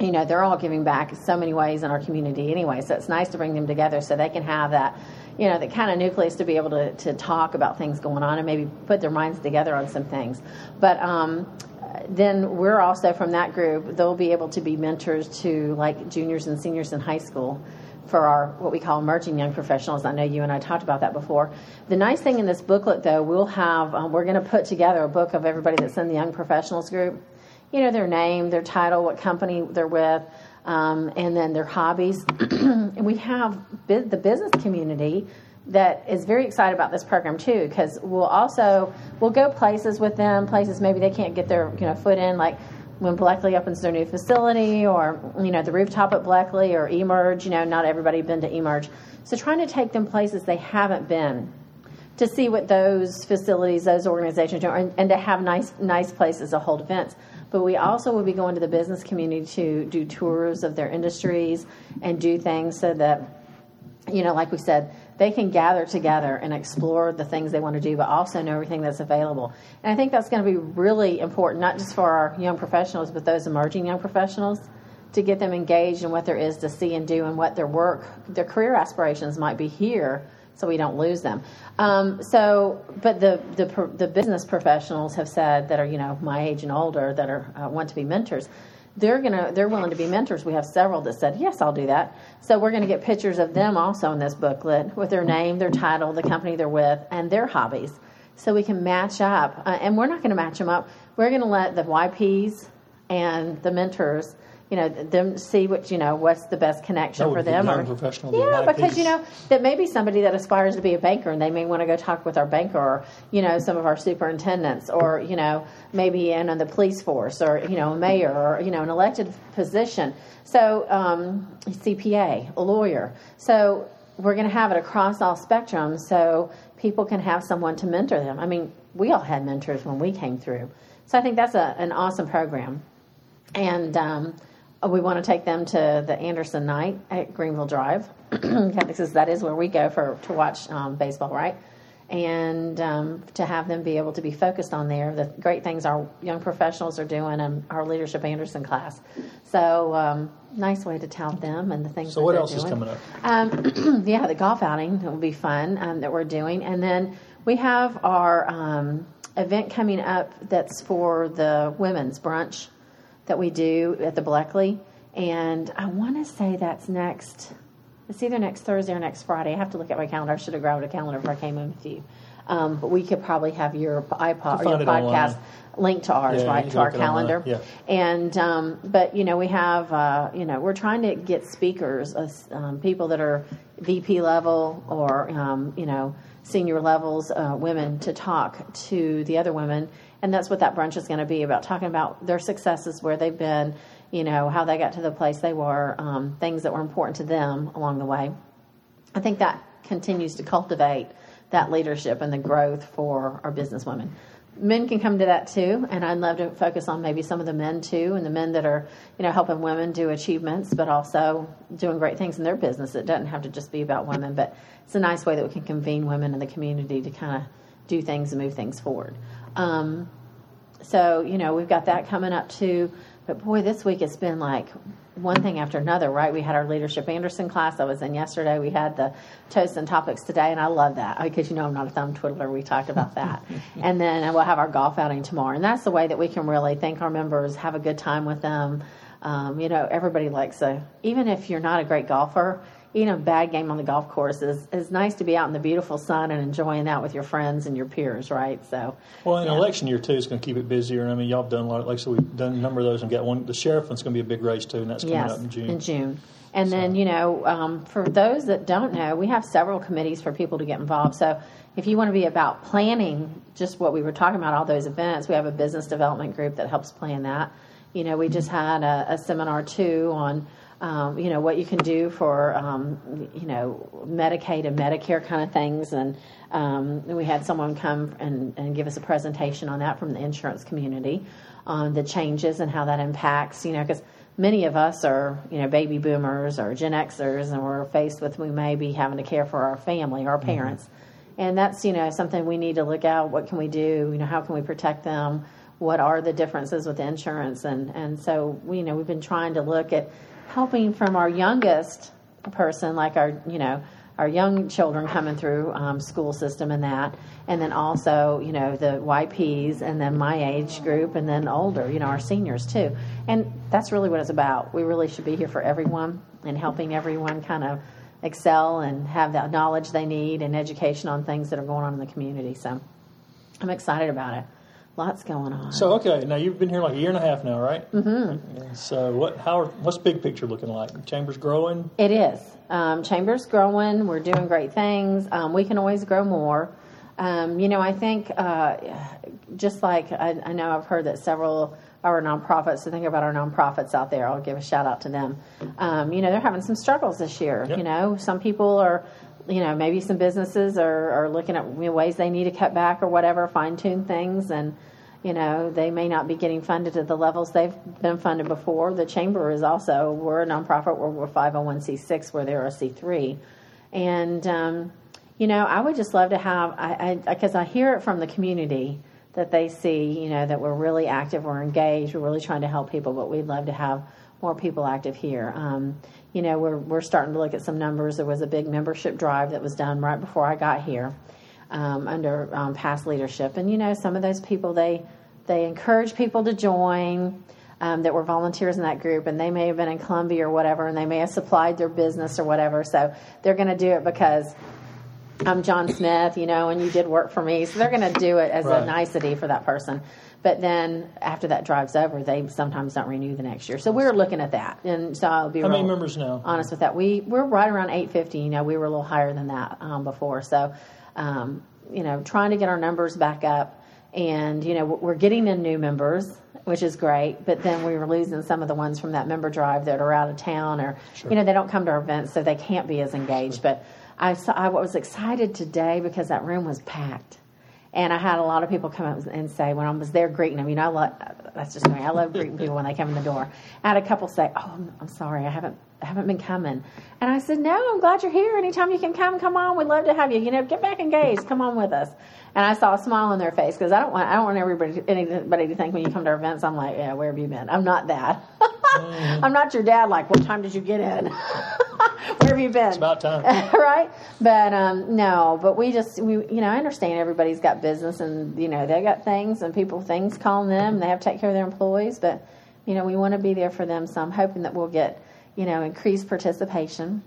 you know, they're all giving back so many ways in our community anyway. So it's nice to bring them together so they can have that, you know, the kind of nucleus to be able to, to talk about things going on and maybe put their minds together on some things. But, um, then we're also from that group they'll be able to be mentors to like juniors and seniors in high school for our what we call emerging young professionals. I know you and i talked about that before. The nice thing in this booklet though we'll have um, we're going to put together a book of everybody that's in the young professionals group. You know their name their title what company they're with um, and then their hobbies. And we have the business community that is very excited about this program too because we'll also we'll go places with them places maybe they can't get their you know foot in like when Bleckley opens their new facility or you know the rooftop at Bleckley or Emerge you know not everybody been to Emerge. So trying to take them places they haven't been to see what those facilities those organizations and, and to have nice nice places to hold events but we also will be going to the business community to do tours of their industries and do things so that you know like we said they can gather together and explore the things they want to do, but also know everything that's available. And I think that's going to be really important, not just for our young professionals, but those emerging young professionals to get them engaged in what there is to see and do and what their work, their career aspirations might be here so we don't lose them. Um, so, but the, the, the business professionals have said that are you know my age and older that are uh, want to be mentors they're gonna they're willing to be mentors. We have several that said yes, I'll do that. So we're to get pictures of them also in this booklet with their name, their title, the company they're with, and their hobbies, so we can match up. Uh, and we're not to match them up. We're to let the YPs and the mentors you know them see what you know what's the best connection for them or professional yeah because you know that maybe somebody that aspires to be a banker and they may want to go talk with our banker or you know some of our superintendents or you know maybe in on the police force or you know a mayor or you know an elected position so um, cpa a lawyer so we're going to have it across all spectrums so people can have someone to mentor them. I mean, we all had mentors when we came through. So I think that's a, an awesome program. And um, we want to take them to the Anderson Night at Greenville Drive. because that is where we go for to watch um, baseball, right? And um, to have them be able to be focused on there, the great things our young professionals are doing in our Leadership Anderson class. So, um, nice way to tout them and the things. So, what else doing. is coming up? Um, yeah, the golf outing will be fun um, that we're doing, and then we have our um, event coming up that's for the women's brunch that we do at the Bleckley, and I want to say that's next. It's either next Thursday or next Friday. I have to look at my calendar. I should have grabbed a calendar if I came in with you. Um, but we could probably have your iPod or your podcast linked to ours, Yeah, right, to our look it online. calendar. Yeah. And um, but you know we have uh, you know we're trying to get speakers, uh, um, people that are VP level or um, you know senior levels, uh, women to talk to the other women, and that's what that brunch is going to be about, talking about their successes, where they've been, you know how they got to the place they were, um, things that were important to them along the way. I think that continues to cultivate that leadership and the growth for our business women. Men can come to that too, and I'd love to focus on maybe some of the men too, and the men that are, you know, helping women do achievements, but also doing great things in their business. It doesn't have to just be about women, but it's a nice way that we can convene women in the community to kind of do things and move things forward. Um, so you know we've got that coming up too. But boy this week it's been like one thing after another right? We had our leadership anderson class i was in yesterday. We had the toasts and topics today and i love that. Because you know i'm not a thumb twiddler. We talked about that. And then we'll have our golf outing tomorrow. And that's the way that we can really thank our members have a good time with them. Um, you know everybody likes a even if you're not a great golfer you know, bad game on the golf course is, is nice to be out in the beautiful sun and enjoying that with your friends and your peers, right? So, Well, in yeah. election year too is going to keep it busier. I mean, y'all have done a lot. Like I said, we've done a number of those and got one. The sheriff one's going to be a big race too, and that's coming yes, up in June. In June. And then, you know, um, for those that don't know, we have several committees for people to get involved. So if you want to be about planning just what we were talking about, all those events, we have a business development group that helps plan that. You know, we just had a, a seminar too on, um, you know, what you can do for, um, you know, Medicaid and Medicare kind of things. And um, we had someone come and, and give us a presentation on that from the insurance community on the changes and how that impacts, you know, because many of us are, you know, baby boomers or Gen Xers, and we're faced with we may be having to care for our family, our parents, and that's you know something we need to look at. What can we do? You know, how can we protect them? What are the differences with insurance? And and so we you know we've been trying to look at helping from our youngest person, like our you know our young children coming through um, school system and that, and then also you know the YPs and then my age group and then older, you know our seniors too, and that's really what it's about. We really should be here for everyone and helping everyone kind of excel and have the knowledge they need and education on things that are going on in the community. So I'm excited about it. Lots going on. So okay, now you've been here like a year and a half now, right? Mm-hmm. So what? How? Are, what's big picture looking like? Chambers growing. It is. Um, Chambers growing. We're doing great things. Um, we can always grow more. Um, you know, I think uh, just like I, I know I've heard that several of our nonprofits, to think about our nonprofits out there, I'll give a shout out to them. Um, you know, they're having some struggles this year. Yep. You know, some people are, you know, maybe some businesses are, are looking at you know, ways they need to cut back or whatever, fine tune things. And, you know, they may not be getting funded at the levels they've been funded before. The chamber is also, we're a nonprofit, we're, we're 501c6, where they're a C3. And, um, you know, I would just love to have, I because I, hear it from the community that they see, you know, that we're really active, we're engaged, we're really trying to help people, but we'd love to have more people active here. Um, you know, we're, we're starting to look at some numbers. There was a big membership drive that was done right before I got here um, under um, past leadership. And, you know, some of those people, they, they encourage people to join. Um, that were volunteers in that group, and they may have been in Columbia or whatever, and they may have supplied their business or whatever. So they're going to do it because I'm John Smith, you know, and you did work for me. So they're going to do it as Right. a nicety for that person. But then after that drive's over, they sometimes don't renew the next year. So we're looking at that. And so I'll be How many members now? honest with that. We, we're right around 850. You know, we were a little higher than that um, before. So, um, you know, trying to get our numbers back up. And, you know, we're getting in new members, which is great. But then we were losing some of the ones from that member drive that are out of town or, you know, they don't come to our events, so they can't be as engaged. But I saw, I was excited today because that room was packed. And I had a lot of people come up and say when I was there greeting them, you know, I love, that's just me. I love greeting people when they come in the door. I had a couple say, "Oh, I'm, I'm sorry, I haven't I haven't been coming," and I said, "No, I'm glad you're here. Anytime you can come, come on. We'd love to have you. You know, get back engaged. Come on with us." And I saw a smile on their face because I don't want I don't want everybody anybody to think when you come to our events I'm like, "Yeah, where have you been?" I'm not that. Mm-hmm. I'm not your dad. Like, what time did you get in? Where have you been? It's about time, right? But um, no, but we just we you know I understand everybody's got business and you know they got things and people things calling them and they have to take care of their employees, but you know we want to be there for them. So I'm hoping that we'll get you know increase participation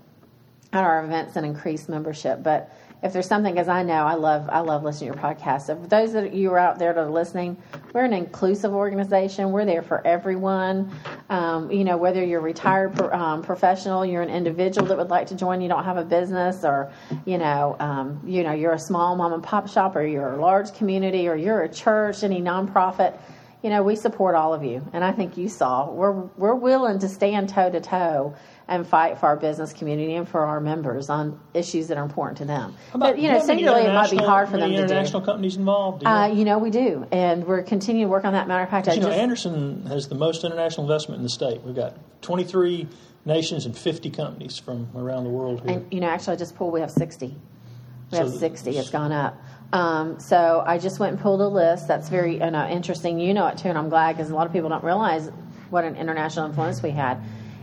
at our events and increase membership, but if there's something, as I know, I love I love listening to your podcast. So those of you are out there that are listening, we're an inclusive organization. We're there for everyone. Um, you know, whether you're a retired um, professional, you're an individual that would like to join, you don't have a business, or you know, um, you know, you're a small mom and pop shop, or you're a large community, or you're a church, any nonprofit. You know, we support all of you, and I think you saw we're we're willing to stand toe to toe and fight for our business community and for our members on issues that are important to them. But you know, singularly, it might be hard for them to do. International companies involved. You, uh, you know, we do, and we're continuing to work on that. Matter of fact, you know, just, Anderson has the most international investment in the state. We've got 23 nations and 50 companies from around the world here. And you know, actually, I just pulled. We have 60. We so have 60. It's gone up. Um, so I just went and pulled a list. That's very know, interesting. You know it too, and I'm glad because a lot of people don't realize what an international influence we had.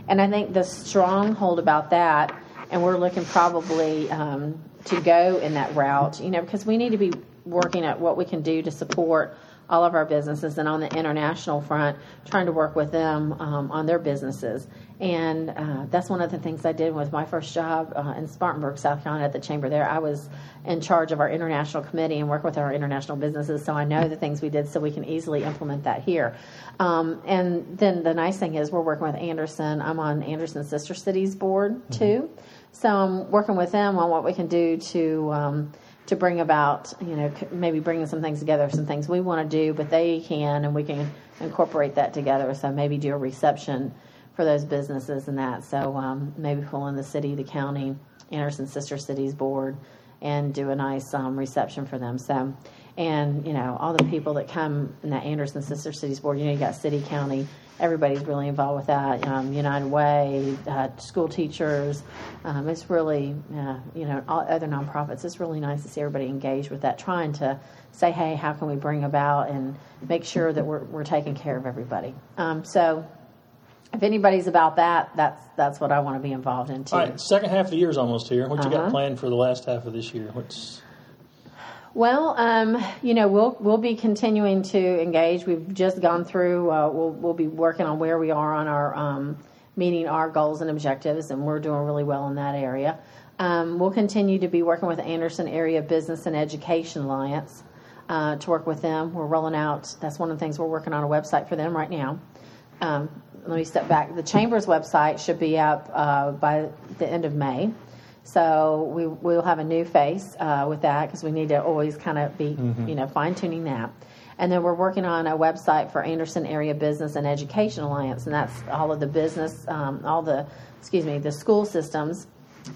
And I think the stronghold about that, and we're looking probably um, to go in that route, you know, because we need to be working at what we can do to support all of our businesses and on the international front, trying to work with them um, on their businesses. And uh, that's one of the things I did with my first job uh, in Spartanburg, South Carolina, at the chamber there. I was in charge of our international committee and work with our international businesses, so I know the things we did so we can easily implement that here. Um, and then the nice thing is we're working with Anderson. I'm on Anderson Sister Cities board mm-hmm. too, so I'm working with them on what we can do to. Um, to bring about, you know, maybe bringing some things together, some things we want to do, but they can, and we can incorporate that together. So maybe do a reception for those businesses and that. So um, maybe pull in the city, the county, Anderson Sister Cities Board, and do a nice um, reception for them. So, and you know, all the people that come in that Anderson Sister Cities Board, you know, you got city, county, everybody's really involved with that. Um, United Way, uh, school teachers. Um, it's really, uh, you know, all other nonprofits. It's really nice to see everybody engaged with that, trying to say, hey, how can we bring about and make sure that we're, we're taking care of everybody. Um, so if anybody's about that, that's that's what I want to be involved in too. All right, second half of the year is almost here. What you uh-huh. got planned for the last half of this year? What's well, um, you know, we'll we'll be continuing to engage. We've just gone through. Uh, we'll we'll be working on where we are on our um, meeting our goals and objectives, and we're doing really well in that area. Um, we'll continue to be working with Anderson Area Business and Education Alliance uh, to work with them. We're rolling out. That's one of the things we're working on a website for them right now. Um, let me step back. The Chamber's website should be up uh, by the end of May. So we will have a new face uh, with that because we need to always kind of be, mm-hmm. you know, fine tuning that. And then we're working on a website for Anderson Area Business and Education Alliance, and that's all of the business, um, all the, excuse me, the school systems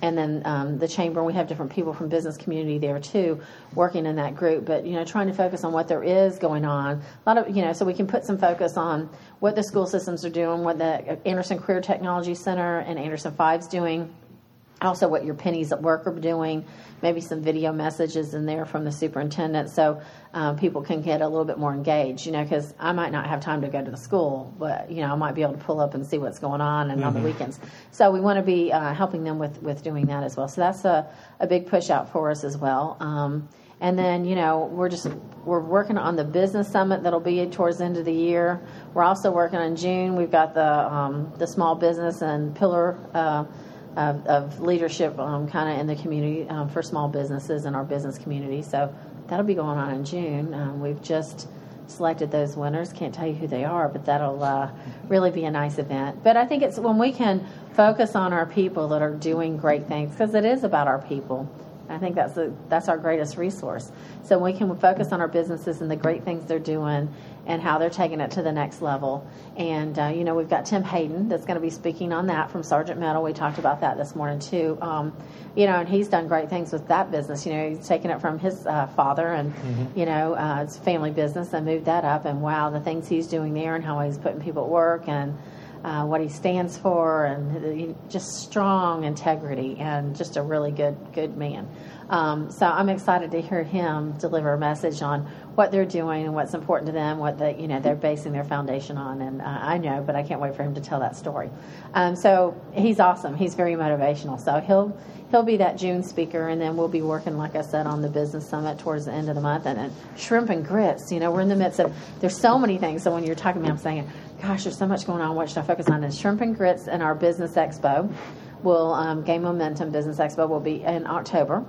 and then um, the chamber. We have different people from business community there too, working in that group. But you know, trying to focus on what there is going on. A lot of you know, so we can put some focus on what the school systems are doing, what the Anderson Career Technology Center and Anderson Five's doing also what your pennies at work are doing maybe some video messages in there from the superintendent so um, people can get a little bit more engaged you know because i might not have time to go to the school but you know i might be able to pull up and see what's going on and mm-hmm. on the mm-hmm. weekends so we want to be uh, helping them with with doing that as well so that's a, a big push out for us as well um, and then you know we're just we're working on the business summit that'll be towards the end of the year we're also working on june we've got the um, the small business and pillar uh, of, of leadership um, kind of in the community um, for small businesses in our business community. So that'll be going on in June. Um, we've just selected those winners. Can't tell you who they are, but that'll uh, really be a nice event. But I think it's when we can focus on our people that are doing great things because it is about our people. I think that's the, that's our greatest resource. So we can focus on our businesses and the great things they're doing and how they're taking it to the next level. And uh, you know, we've got Tim Hayden that's going to be speaking on that from Sargent Metal. We talked about that this morning too. Um, you know, and he's done great things with that business. You know, he's taken it from his uh, father and mm-hmm. you know uh, his family business and moved that up. And wow, the things he's doing there and how he's putting people at work and uh, what he stands for, and just strong integrity, and just a really good good man. Um, so I'm excited to hear him deliver a message on what they're doing and what's important to them, what they you know they're basing their foundation on. And uh, I know, but I can't wait for him to tell that story. Um, so he's awesome. He's very motivational. So he'll he'll be that June speaker, and then we'll be working, like I said, on the business summit towards the end of the month. And, and shrimp and grits. You know, we're in the midst of there's so many things. So when you're talking to me, I'm saying gosh, there's so much going on. What should I focus on? And Shrimp and Grits and our Business Expo will um, gain momentum. Business Expo will be in October.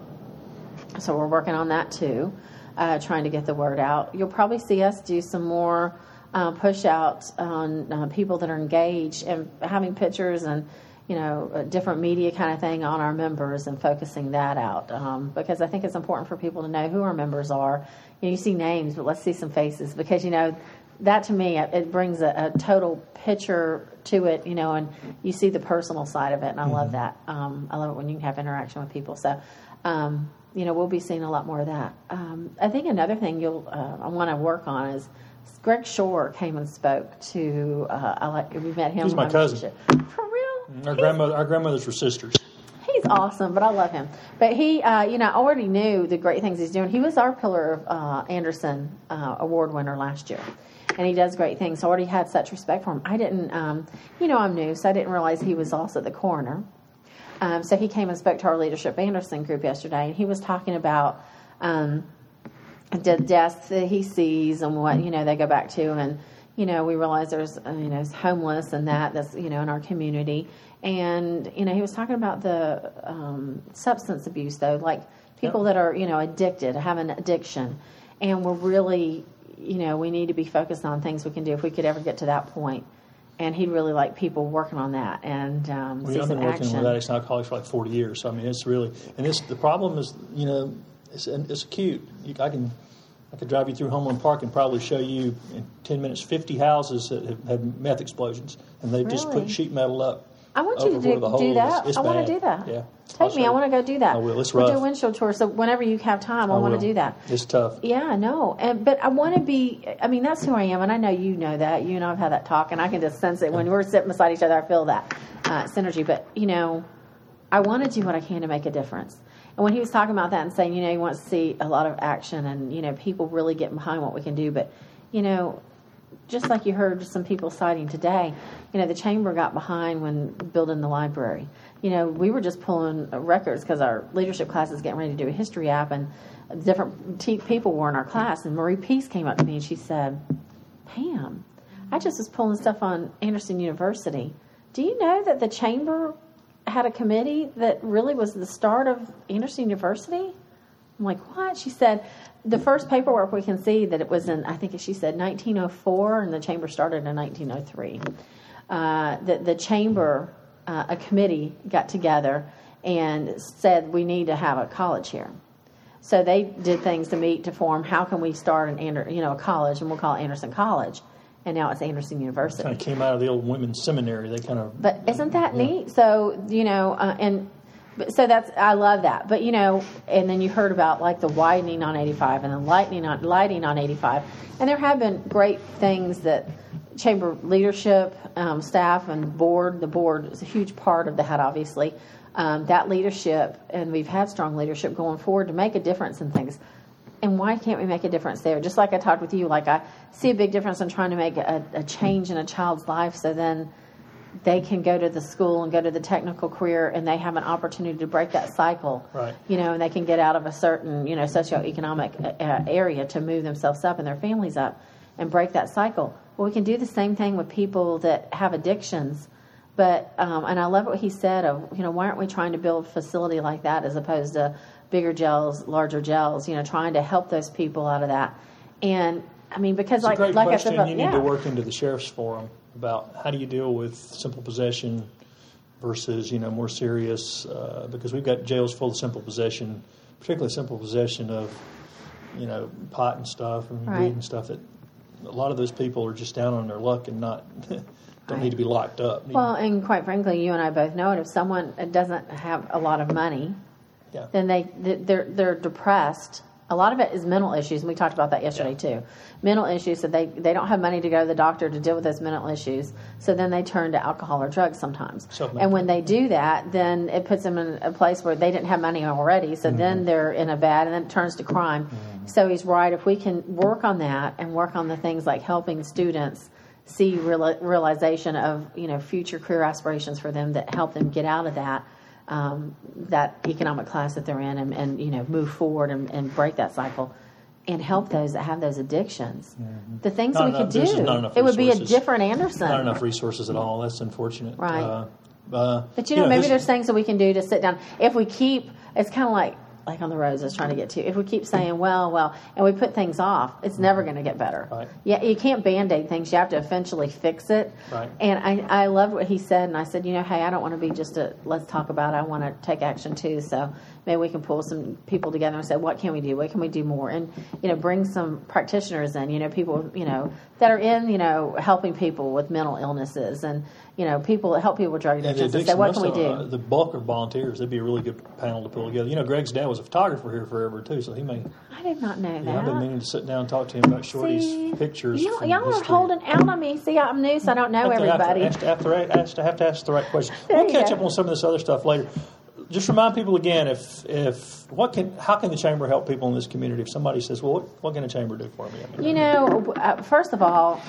So we're working on that too, uh, trying to get the word out. You'll probably see us do some more uh, push out on uh, people that are engaged and having pictures and you know, different media kind of thing on our members and focusing that out um, because I think it's important for people to know who our members are. You, know, you see names, but let's see some faces because you know that to me it brings a, a, total picture to it you know and you see the personal side of it and i mm-hmm. love that um, i love it when you can have interaction with people so um, you know we'll be seeing a lot more of that um, i think another thing you'll uh, i want to work on is greg shore came and spoke to uh, I like we met him he's my cousin for real our grandmother our grandmothers were sisters he's awesome, but I love him. But he, uh, you know, already knew the great things he's doing. He was our Pillar of uh, Anderson uh, Award winner last year and he does great things. So I already had such respect for him. I didn't, um, you know, I'm new, so I didn't realize he was also the coroner. Um, so he came and spoke to our leadership Anderson group yesterday, and he was talking about um, the deaths that he sees and what you know they go back to, and you know we realize there's uh, you know homeless and that that's you know in our community, and you know he was talking about the um, substance abuse though, like people yep. that are you know addicted, have an addiction, and we're really you know, we need to be focused on things we can do if we could ever get to that point. And he'd really like people working on that and um, well, see I've been working action. with addicts and alcoholics for like 40 years. So I mean, it's really and this the problem is you know it's it's acute. You, I can I could drive you through Homeland Park and probably show you in 10 minutes 50 houses that have had meth explosions, and they've really? just put sheet metal up I want you to do, do that. I want to do that. Yeah. Take me. I want to go do that. I will. It's rough. We'll do a windshield tour. So whenever you have time, I, I want to do that. It's tough. Yeah, I know. And but I want to be. I mean, that's who I am, and I know you know that. You and I've had that talk, and I can just sense it when we're sitting beside each other. I feel that uh, synergy. But you know, I want to do what I can to make a difference. And when he was talking about that and saying, you know, he wants to see a lot of action and you know people really getting behind what we can do, but you know, just like you heard some people citing today, you know, the chamber got behind when building the library. You know, we were just pulling records because our leadership class is getting ready to do a history app, and different te- people were in our class. And Marie Peace came up to me and she said, Pam, I just was pulling stuff on Anderson University. Do you know that the chamber had a committee that really was the start of Anderson University? I'm like, what? She said, the first paperwork we can see that it was in, I think she said 1904, and the chamber started in 1903. Uh, the, the chamber, uh, a committee got together and said we need to have a college here. So they did things to meet to form how can we start an you know a college and we'll call it Anderson College, and now it's Anderson University. Kind of came out of the old women's seminary. They kind of. But isn't that yeah. neat? So you know, uh, and so that's I love that. But you know, and then you heard about like the widening on 85 and the lightning on lighting on 85, and there have been great things that chamber leadership, um, staff, and board. The board is a huge part of that, obviously. Um, that leadership, and we've had strong leadership going forward to make a difference in things. And why can't we make a difference there? Just like I talked with you, like I see a big difference in trying to make a, a change in a child's life, so then they can go to the school and go to the technical career and they have an opportunity to break that cycle. Right. You know and they can get out of a certain you know socioeconomic uh, uh, area to move themselves up and their families up and break that cycle. Well we can do the same thing with people that have addictions but um, and i love what he said of you know why aren't we trying to build a facility like that as opposed to bigger gels larger gels you know trying to help those people out of that? And i mean because it's like like question. i said you need yeah. to work into the sheriff's forum about how do you deal with simple possession versus you know more serious uh, because we've got jails full of simple possession, particularly simple possession of you know pot and stuff and Right. weed and stuff that a lot of those people are just down on their luck and not don't need to be locked up. Well, and quite frankly, you and I both know it. If someone doesn't have a lot of money, yeah. then they they're they're depressed. A lot of it is mental issues, and we talked about that yesterday too. Mental issues, so they they don't have money to go to the doctor to deal with those mental issues. So then they turn to alcohol or drugs sometimes. And when they do that, then it puts them in a place where they didn't have money already. So then mm-hmm. they're in a bad, and then it turns to crime. Mm-hmm. So he's right. If we can work on that and work on the things like helping students see real, realization of you know future career aspirations for them that help them get out of that um, that economic class that they're in and, and you know move forward and, and break that cycle and help those that have those addictions the things Not we enough- could do it would be a different anderson Not enough resources at all. That's unfortunate. Right. Uh, uh, but you know, maybe there's things that we can do to sit down. If we keep, it's kind of like like on the roads I was trying to get to. If we keep saying, well, well, and we put things off, it's never going to get better. Right. Yeah, you can't band aid things. You have to eventually fix it. Right. And I, I loved what he said, and I said, you know, hey, I don't want to be just a let's talk about. it. I want to take action too. So maybe we can pull some people together and say, what can we do? What can we do more? And you know, bring some practitioners in. You know, people you know that are in you know helping people with mental illnesses and you know people that help people with drug addictions and say, addiction, what can we do? uh, the bulk are volunteers. That'd be a really good panel to pull together. You know, Greg's dad was a photographer here forever too, so he may. I did not know Yeah, I've been meaning to sit down and talk to him about Shorty's See, pictures. Y'all, y'all are holding out on me. See, I'm new, so I don't know Have have to everybody. ask- have to ask- have to ask the right question. There We'll catch go. up on some of this other stuff later. Just remind people again if if what can how can the chamber help people in this community? If somebody says, "Well, what, what can a chamber do for me?" You know, uh, first of all,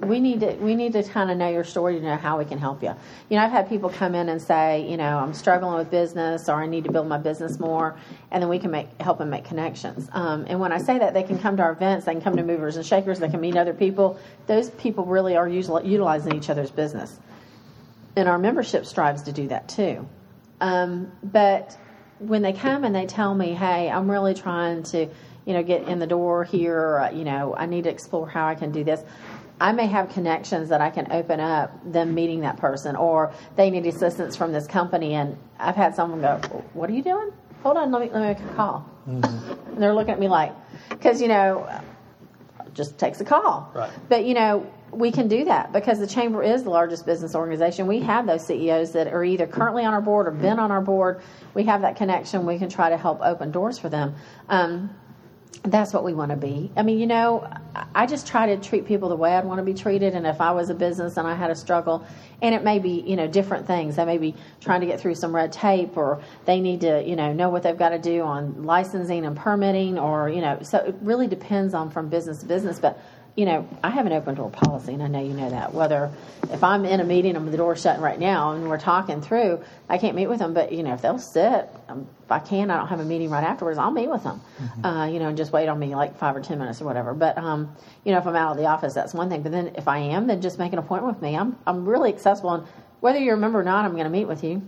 we need to we need to kind of know your story to know how we can help you. You know, I've had people come in and say, you know, I'm struggling with business or I need to build my business more, and then we can make help them make connections. Um, and when I say that, they can come to our events, they can come to movers and shakers, they can meet other people. Those people really are usually utilizing each other's business, and our membership strives to do that too. Um, but when they come and they tell me, "Hey, I'm really trying to, you know, get in the door here. Or, you know, I need to explore how I can do this." I may have connections that I can open up them meeting that person, or they need assistance from this company. And I've had someone go, "What are you doing? Hold on, let me let me make a call." And they're looking at me like, because you know, just takes a call. Right. But you know, we can do that because the chamber is the largest business organization. We have those CEOs that are either currently on our board or been on our board. We have that connection. We can try to help open doors for them. Um, that's what we want to be. I mean, you know, I- just try to treat people the way I'd want to be treated. And if I was a business and I had a struggle, and it may be, you know, different things. They may be trying to get through some red tape, or they need to, you know, know what they've got to do on licensing and permitting, or you know, so it really depends on from business to business. But you know, I have an open door policy, and I know you know that. Whether if I'm in a meeting and the door's shutting right now, and we're talking through, I can't meet with them. But you know, if they'll sit, um, if I can, I don't have a meeting right afterwards. I'll meet with them. Uh, you know, and just wait on me like five or ten minutes or whatever. But um, you know, if I'm out of the office, that's one thing. But then if I am, then just make an appointment with me. I'm I'm really accessible, and whether you're a member or not, I'm going to meet with you.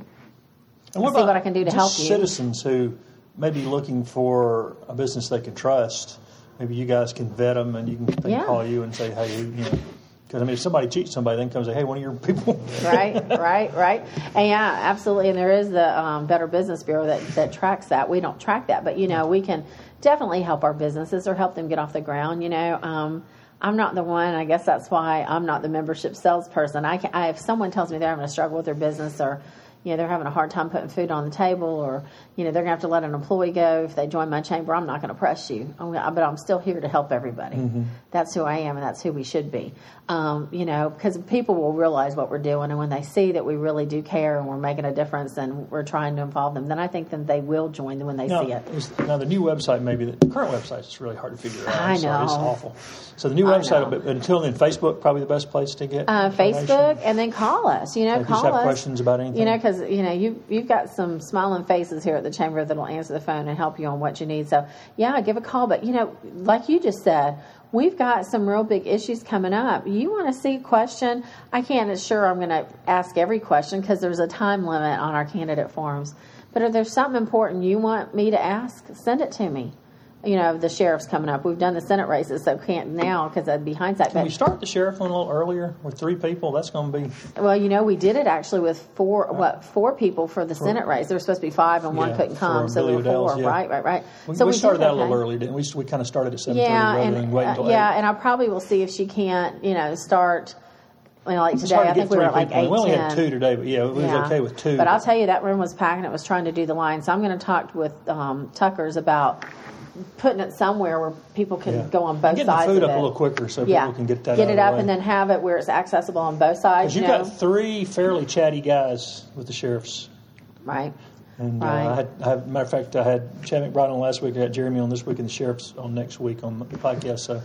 And see what I can do to help you. Citizens who may be looking for a business they can trust. Maybe you guys can vet them, and you can, they Yeah. call you and say, "Hey, you know." Because I mean, if somebody cheats somebody, then comes say, "Hey, one of your people." right, right, right. And yeah, absolutely. And there is the um, Better Business Bureau that, that tracks that. We don't track that, but you know, we can definitely help our businesses or help them get off the ground. You know, um, I'm not the one. I guess that's why I'm not the membership salesperson. I, can, I if someone tells me they're having a struggle with their business or you know they're having a hard time putting food on the table or you know they're going to have to let an employee go if they join my chamber i'm not going to press you I'm gonna, but i'm still here to help everybody that's who i am and that's who we should be um, you know because people will realize what we're doing and when they see that we really do care and we're making a difference and we're trying to involve them then i think that they will join when they Now, see it. now the new website, maybe the current website is really hard to figure out. I sorry, it's awful. So the new website, but, until then, Facebook probably the best place to get uh. Facebook, and then call us. You know, If you call have us. questions about anything. You know, because you know you you've got some smiling faces here at the chamber that'll answer the phone and help you on what you need. So yeah, give a call. But you know, like you just said, we've got some real big issues coming up. You want to see a question? I can't assure I'm going to ask every question because there's a time limit on our candidate forms. But if there's something important you want me to ask, send it to me. You know, the sheriff's coming up. We've done the Senate races, so can't now because that'd be hindsight. Can we start the sheriff one a little earlier with three people? That's going to be well, you know, we did it actually with four, what, four people for the Senate race. There were supposed to be five, and one Yeah, couldn't come, so there were four. yeah. Right, right, right. We, so we did started that a little okay. earlier, didn't we? We kind of started at Yeah, rather and than wait uh, until yeah, eight. and I probably will see if she can't, you know, start. You know, like today, to I think we were at like eight. we only 10. had two today, but yeah, we was okay with two. But I'll tell you, that room was packed and it was trying to do the line. So I'm going to talk with um, Tucker's about putting it somewhere where people can Yeah. go on both Getting sides the food up it. a little quicker so yeah, people can get that get out it up way. and then have it where it's accessible on both sides. Because you You know, got three fairly chatty guys with the sheriffs. right? And Right. uh, I, had, I had, matter of fact, I had Chad McBride on last week. I got Jeremy on this week, and the sheriffs on next week on the podcast. So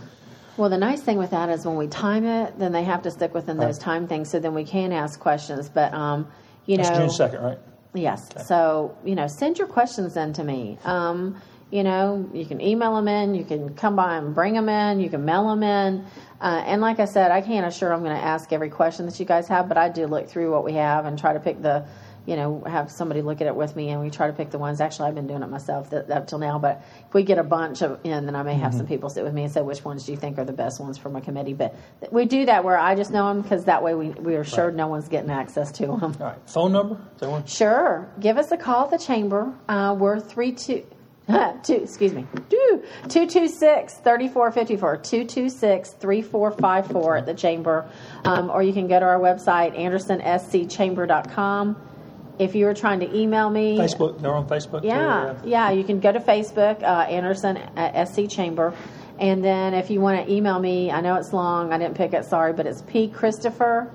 Well, the nice thing with that is when we time it, then they have to stick within those time things. So then we can ask questions. But um, you that's know, June second, right? Yes. So, you know, send your questions in to me. Um, you know, you can email them in, you can come by and bring them in, you can mail them in. Uh, and like I said, I can't assure I'm going to ask every question that you guys have, but I do look through what we have and try to pick the, you know, have somebody look at it with me and we try to pick the ones. Actually, I've been doing it myself th- up till now, but if we get a bunch of in, then I may have Mm-hmm. some people sit with me and say, which ones do you think are the best ones for my committee? But th- we do that where I just know them because that way we, we are sure Right. no one's getting access to them. All right. Phone number? Is that one? Sure. Give us a call at the chamber. Uh, we're three two. two, excuse me, two, 226 3454, 226 3454 at the chamber. Um, or you can go to our website, andersonscchamber.com. If you were trying to email me, Facebook. They're on Facebook. too, yeah, yeah, you can go to Facebook, uh, Anderson at SC Chamber. And then if you want to email me, I know it's long, I didn't pick it, sorry, but it's P. Christopher,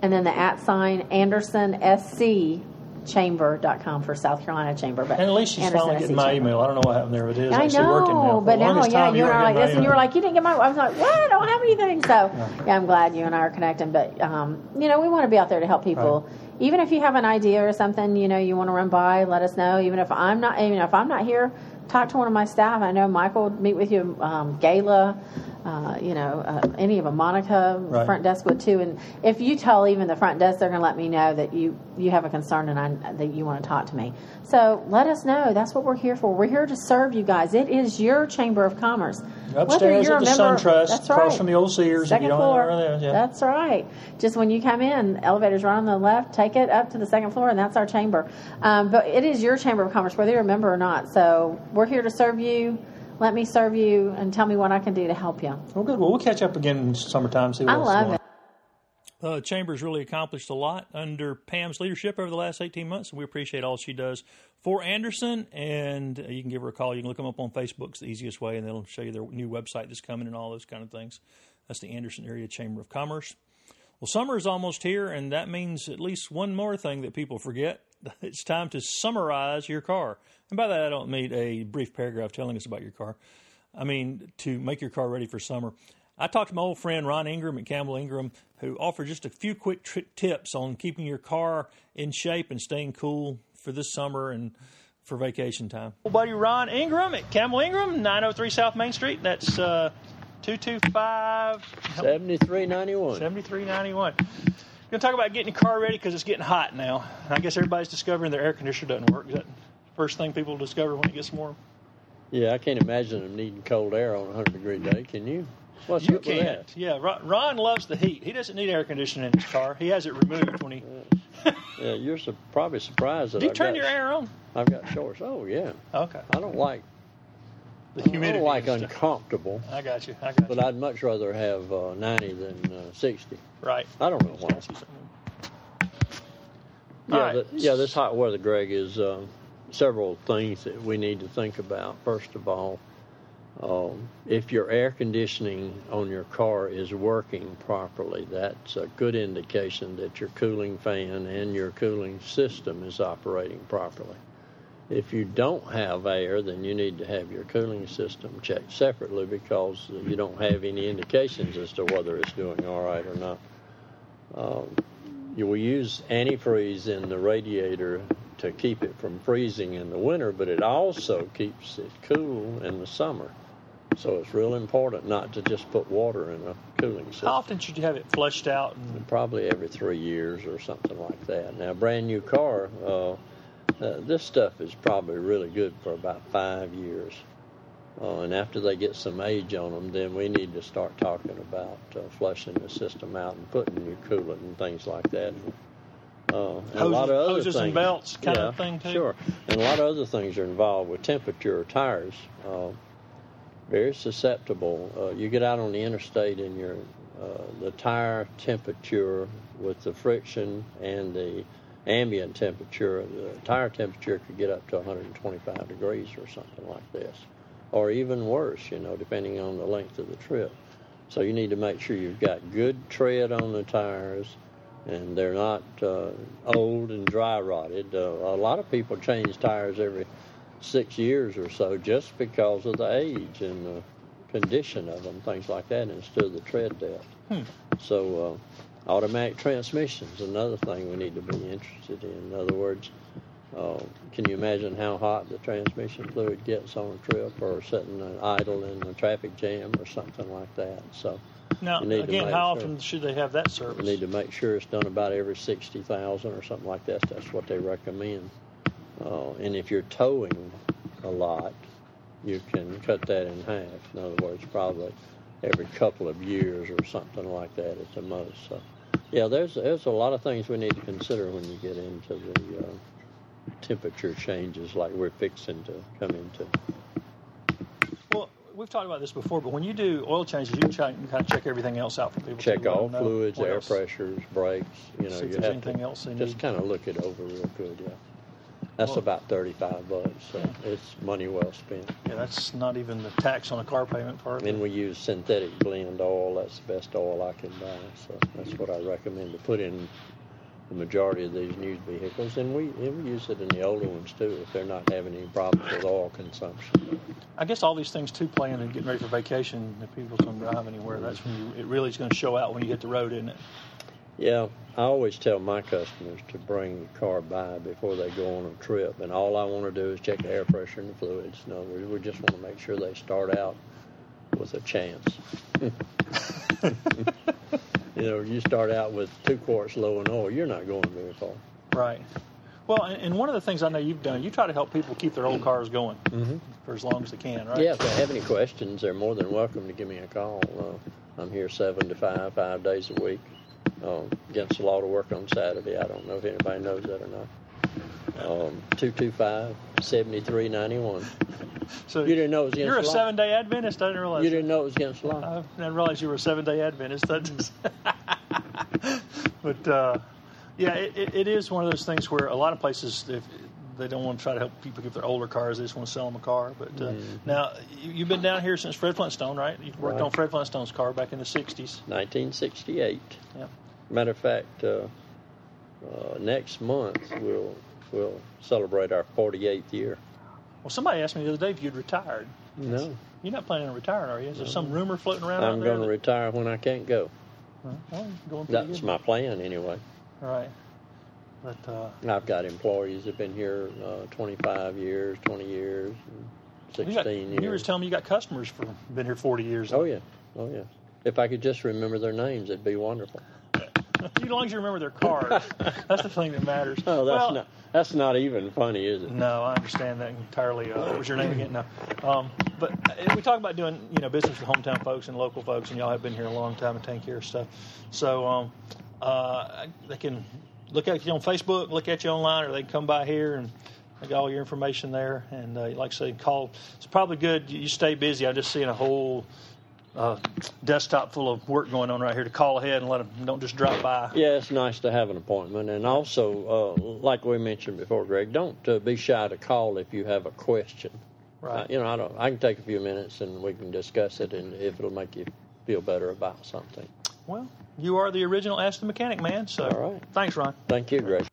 and then the at sign Anderson SC Chamber.com for South Carolina Chamber. But And at least she's Anderson finally getting my Chamber. email. I don't know what happened there, but it is I actually working now. know, but now, yeah, you and I are weren't like this, my and you were like, you didn't get my. I was like, what? I don't have anything. So, yeah, I'm glad you and I are connecting. But um, you know, we want to be out there to help people. Even if you have an idea or something, you know, you want to run by, let us know. Even if I'm not, even if I'm not here, talk to one of my staff. I know Michael would meet with you, um, Gayla. Uh, you know, uh, any of them, Monica, Right. front desk would too. And if you tell even the front desk, they're going to let me know that you you have a concern and I, that you want to talk to me. So let us know. That's what we're here for. We're here to serve you guys. It is your chamber of commerce. Upstairs at the member- SunTrust, that's across right. from the old Sears. Second floor. yeah. That's right. Just when you come in, elevator's right on the left. Take it up to the second floor, and that's our chamber. Um, but it is your chamber of commerce, whether you're a member or not. So we're here to serve you. Let me serve you, and tell me what I can do to help you. Well, good. Well, we'll catch up again in summertime. See what I else love it. Uh, Chamber's really accomplished a lot under Pam's leadership over the last 18 months, and we appreciate all she does for Anderson. And uh, you can give her a call. You can look them up on Facebook. It's the easiest way, and they'll show you their new website that's coming and all those kind of things. That's the Anderson Area Chamber of Commerce. Well, summer is almost here, and that means at least one more thing that people forget. It's time to summarize your car. And by that, I don't mean a brief paragraph telling us about your car. I mean, to make your car ready for summer. I talked to my old friend Ron Ingram at Campbell Ingram, who offered just a few quick tri- tips on keeping your car in shape and staying cool for this summer and for vacation time. Old buddy Ron Ingram at Campbell Ingram, 903 South Main Street. That's uh, 225 7391. 7391. We're going to talk about getting your car ready because it's getting hot now. I guess everybody's discovering their air conditioner doesn't work. Is that the first thing people discover when it gets warm? Yeah, I can't imagine them needing cold air on a 100 degree day, can you? What's You can't. Yeah, Ron, Ron loves the heat. He doesn't need air conditioning in his car. He has it removed when he. Yeah, you're su- probably surprised that Do you I've turn got, your air on? I've got shorts. Oh, yeah. Okay. I don't like, The humidity. I don't like uncomfortable, I got you. I got but you. I'd much rather have uh, 90 than uh, 60. right. I don't know why. Yeah, right. the, yeah, this hot weather, Greg, is uh, several things that we need to think about. First of all, um, if your air conditioning on your car is working properly, that's a good indication that your cooling fan and your cooling system is operating properly. If you don't have air, then you need to have your cooling system checked separately because you don't have any indications as to whether it's doing all right or not. Um, you will use antifreeze in the radiator to keep it from freezing in the winter, but it also keeps it cool in the summer. So it's real important not to just put water in a cooling system. How often should you have it flushed out? And, Probably every three years or something like that. Now, a brand new car, uh, uh, this stuff is probably really good for about five years. Uh, and after they get some age on them, then we need to start talking about uh, flushing the system out and putting new coolant and things like that. Uh, and a lot of other hoses things. and belts kind yeah, of thing too. Sure, and a lot of other things are involved with temperature tires. Uh, very susceptible. Uh, you get out on the interstate and your uh, the tire temperature with the friction and the ambient temperature, the tire temperature could get up to 125 degrees or something like this, or even worse, you know, depending on the length of the trip. So you need to make sure you've got good tread on the tires and they're not uh, old and dry rotted. Uh, a lot of people change tires every six years or so just because of the age and the condition of them, things like that, instead of the tread depth. Hmm. So, uh, automatic transmissions another thing we need to be interested in. In other words, uh, can you imagine how hot the transmission fluid gets on a trip or sitting idle in a traffic jam or something like that? So, Now, You again, how sure. often should they have that we service? need to make sure it's done about every 60,000 or something like that. That's what they recommend. Uh, and if you're towing a lot, you can cut that in half. In other words, probably every couple of years or something like that at the most. So, yeah, there's there's a lot of things we need to consider when you get into the uh, temperature changes like we're fixing to come into. Well, we've talked about this before, but when you do oil changes, you, try, you kind of check everything else out for people. Check all fluids, air else- pressures, brakes. You know, See you have anything to else just need. kind of look it over real good. Yeah, that's about thirty-five bucks. So it's money well spent. Yeah, that's not even the tax on a car payment part. And we use synthetic blend oil. That's the best oil I can buy. So that's what I recommend to put in the majority of these new vehicles. And we, and we use it in the older ones too if they're not having any problems with oil consumption. I guess all these things too, playing and getting ready for vacation. If people don't drive anywhere, that's when you, it really is going to show out when you hit the road, isn't it? Yeah, I always tell my customers to bring the car by before they go on a trip, and all I want to do is check the air pressure and the fluids. No, we, we just want to make sure they start out with a chance. you know, you start out with two quarts low in oil, you're not going very far. Right. Well, and, and one of the things I know you've done, you try to help people keep their old cars going Mm-hmm. for as long as they can, right? Yeah, if they have any questions, they're more than welcome to give me a call. Uh, I'm here seven to five, five days a week. Uh, against the law to work on Saturday. I don't know if anybody knows that or not. Um, 225 7391. So You didn't know it was against You're a law? seven day Adventist. I didn't realize. You that. didn't know it was against the law? I didn't realize you were a seven day Adventist. But uh, yeah, it, it, is one of those things where a lot of places, if they don't want to try to help people get their older cars, they just want to sell them a car. But uh, now you, you've been down here since Fred Flintstone, right? You worked Right. on Fred Flintstone's car back in the '60s. 1968. Yeah. Matter of fact, uh, uh, next month we'll we'll celebrate our 48th year. Well, somebody asked me the other day if you'd retired. No, You're not planning on retiring, are you? Is there some rumor floating around I'm going to retire when I can't go. well, you're going pretty That's good. my plan anyway. right. But uh, I've got employees that have been here uh, 25 years, 20 years, and you, 16 got, you were telling me you got customers for been here 40 years. oh yeah, oh yeah. If I could just remember their names, it'd be wonderful. As long as you remember their cars, that's the thing that matters. Oh, that's well, not that's not even funny, is it? No, I understand that entirely. Uh, what was your name again? No, um, but uh, we talk about doing you know business with hometown folks and local folks, and y'all have been here a long time and take care of stuff. So um, uh, they can look at you on Facebook, look at you online, or they can come by here and. I got all your information there, and uh, like I say, call. It's probably good you stay busy. I'm just seeing a whole uh, desktop full of work going on right here to call ahead and let them don't just drop by. Yeah, it's nice to have an appointment, and also, uh, like we mentioned before, Greg, don't uh, be shy to call if you have a question. Right. Uh, you know, I don't. I can take a few minutes and we can discuss it, and if it'll make you feel better about something. Well, you are the original Ask the Mechanic man. So, All right. thanks, Ron. Thank you, Greg.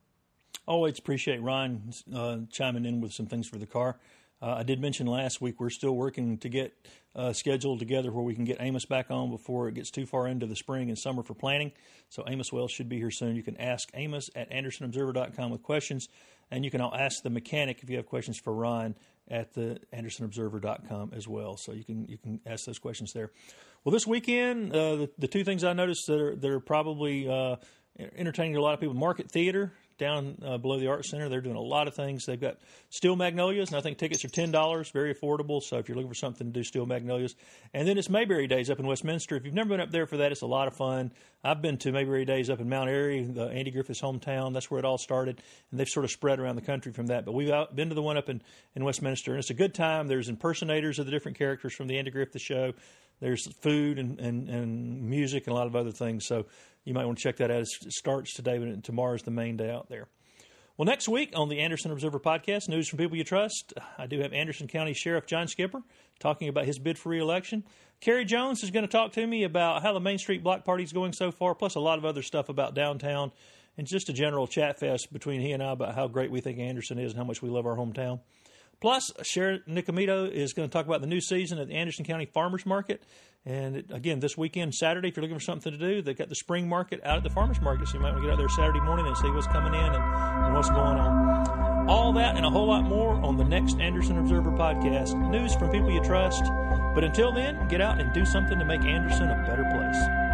Always appreciate Ryan uh, chiming in with some things for the car. Uh, I did mention last week we're still working to get uh, scheduled together where we can get Amos back on before it gets too far into the spring and summer for planning. So Amos Wells should be here soon. You can ask Amos at AndersonObserver.com with questions, and you can all ask the mechanic if you have questions for Ryan at the AndersonObserver.com as well. So you can you can ask those questions there. Well, this weekend, uh, the, the two things I noticed that are that are probably uh, entertaining to a lot of people: Market Theater down uh, below the Art Center. They're doing a lot of things. They've got Steel Magnolias, and I think tickets are ten dollars, very affordable. So if you're looking for something to do, Steel Magnolias. And then it's Mayberry Days up in Westminster. If you've never been up there for that, it's a lot of fun. I've been to Mayberry Days up in Mount Airy, the Andy Griffith's hometown. That's where it all started, and they've sort of spread around the country from that. But we've out, been to the one up in, in Westminster, and it's a good time. There's impersonators of the different characters from the Andy Griffith show. There's food and, and, and music and a lot of other things. So you might want to check that out. It starts today, but tomorrow's the main day out there. Well, next week on the Anderson Observer podcast, news from people you trust, I do have Anderson County Sheriff John Skipper talking about his bid for reelection. Kerry Jones is going to talk to me about how the Main Street Block Party is going so far, plus a lot of other stuff about downtown and just a general chat fest between he and I about how great we think Anderson is and how much we love our hometown. Plus, Sharon Nicomito is going to talk about the new season at the Anderson County Farmers Market. And again, this weekend, Saturday, if you're looking for something to do, they've got the spring market out at the farmers market. So you might want to get out there Saturday morning and see what's coming in and, and what's going on. All that and a whole lot more on the next Anderson Observer podcast. News from people you trust. But until then, get out and do something to make Anderson a better place.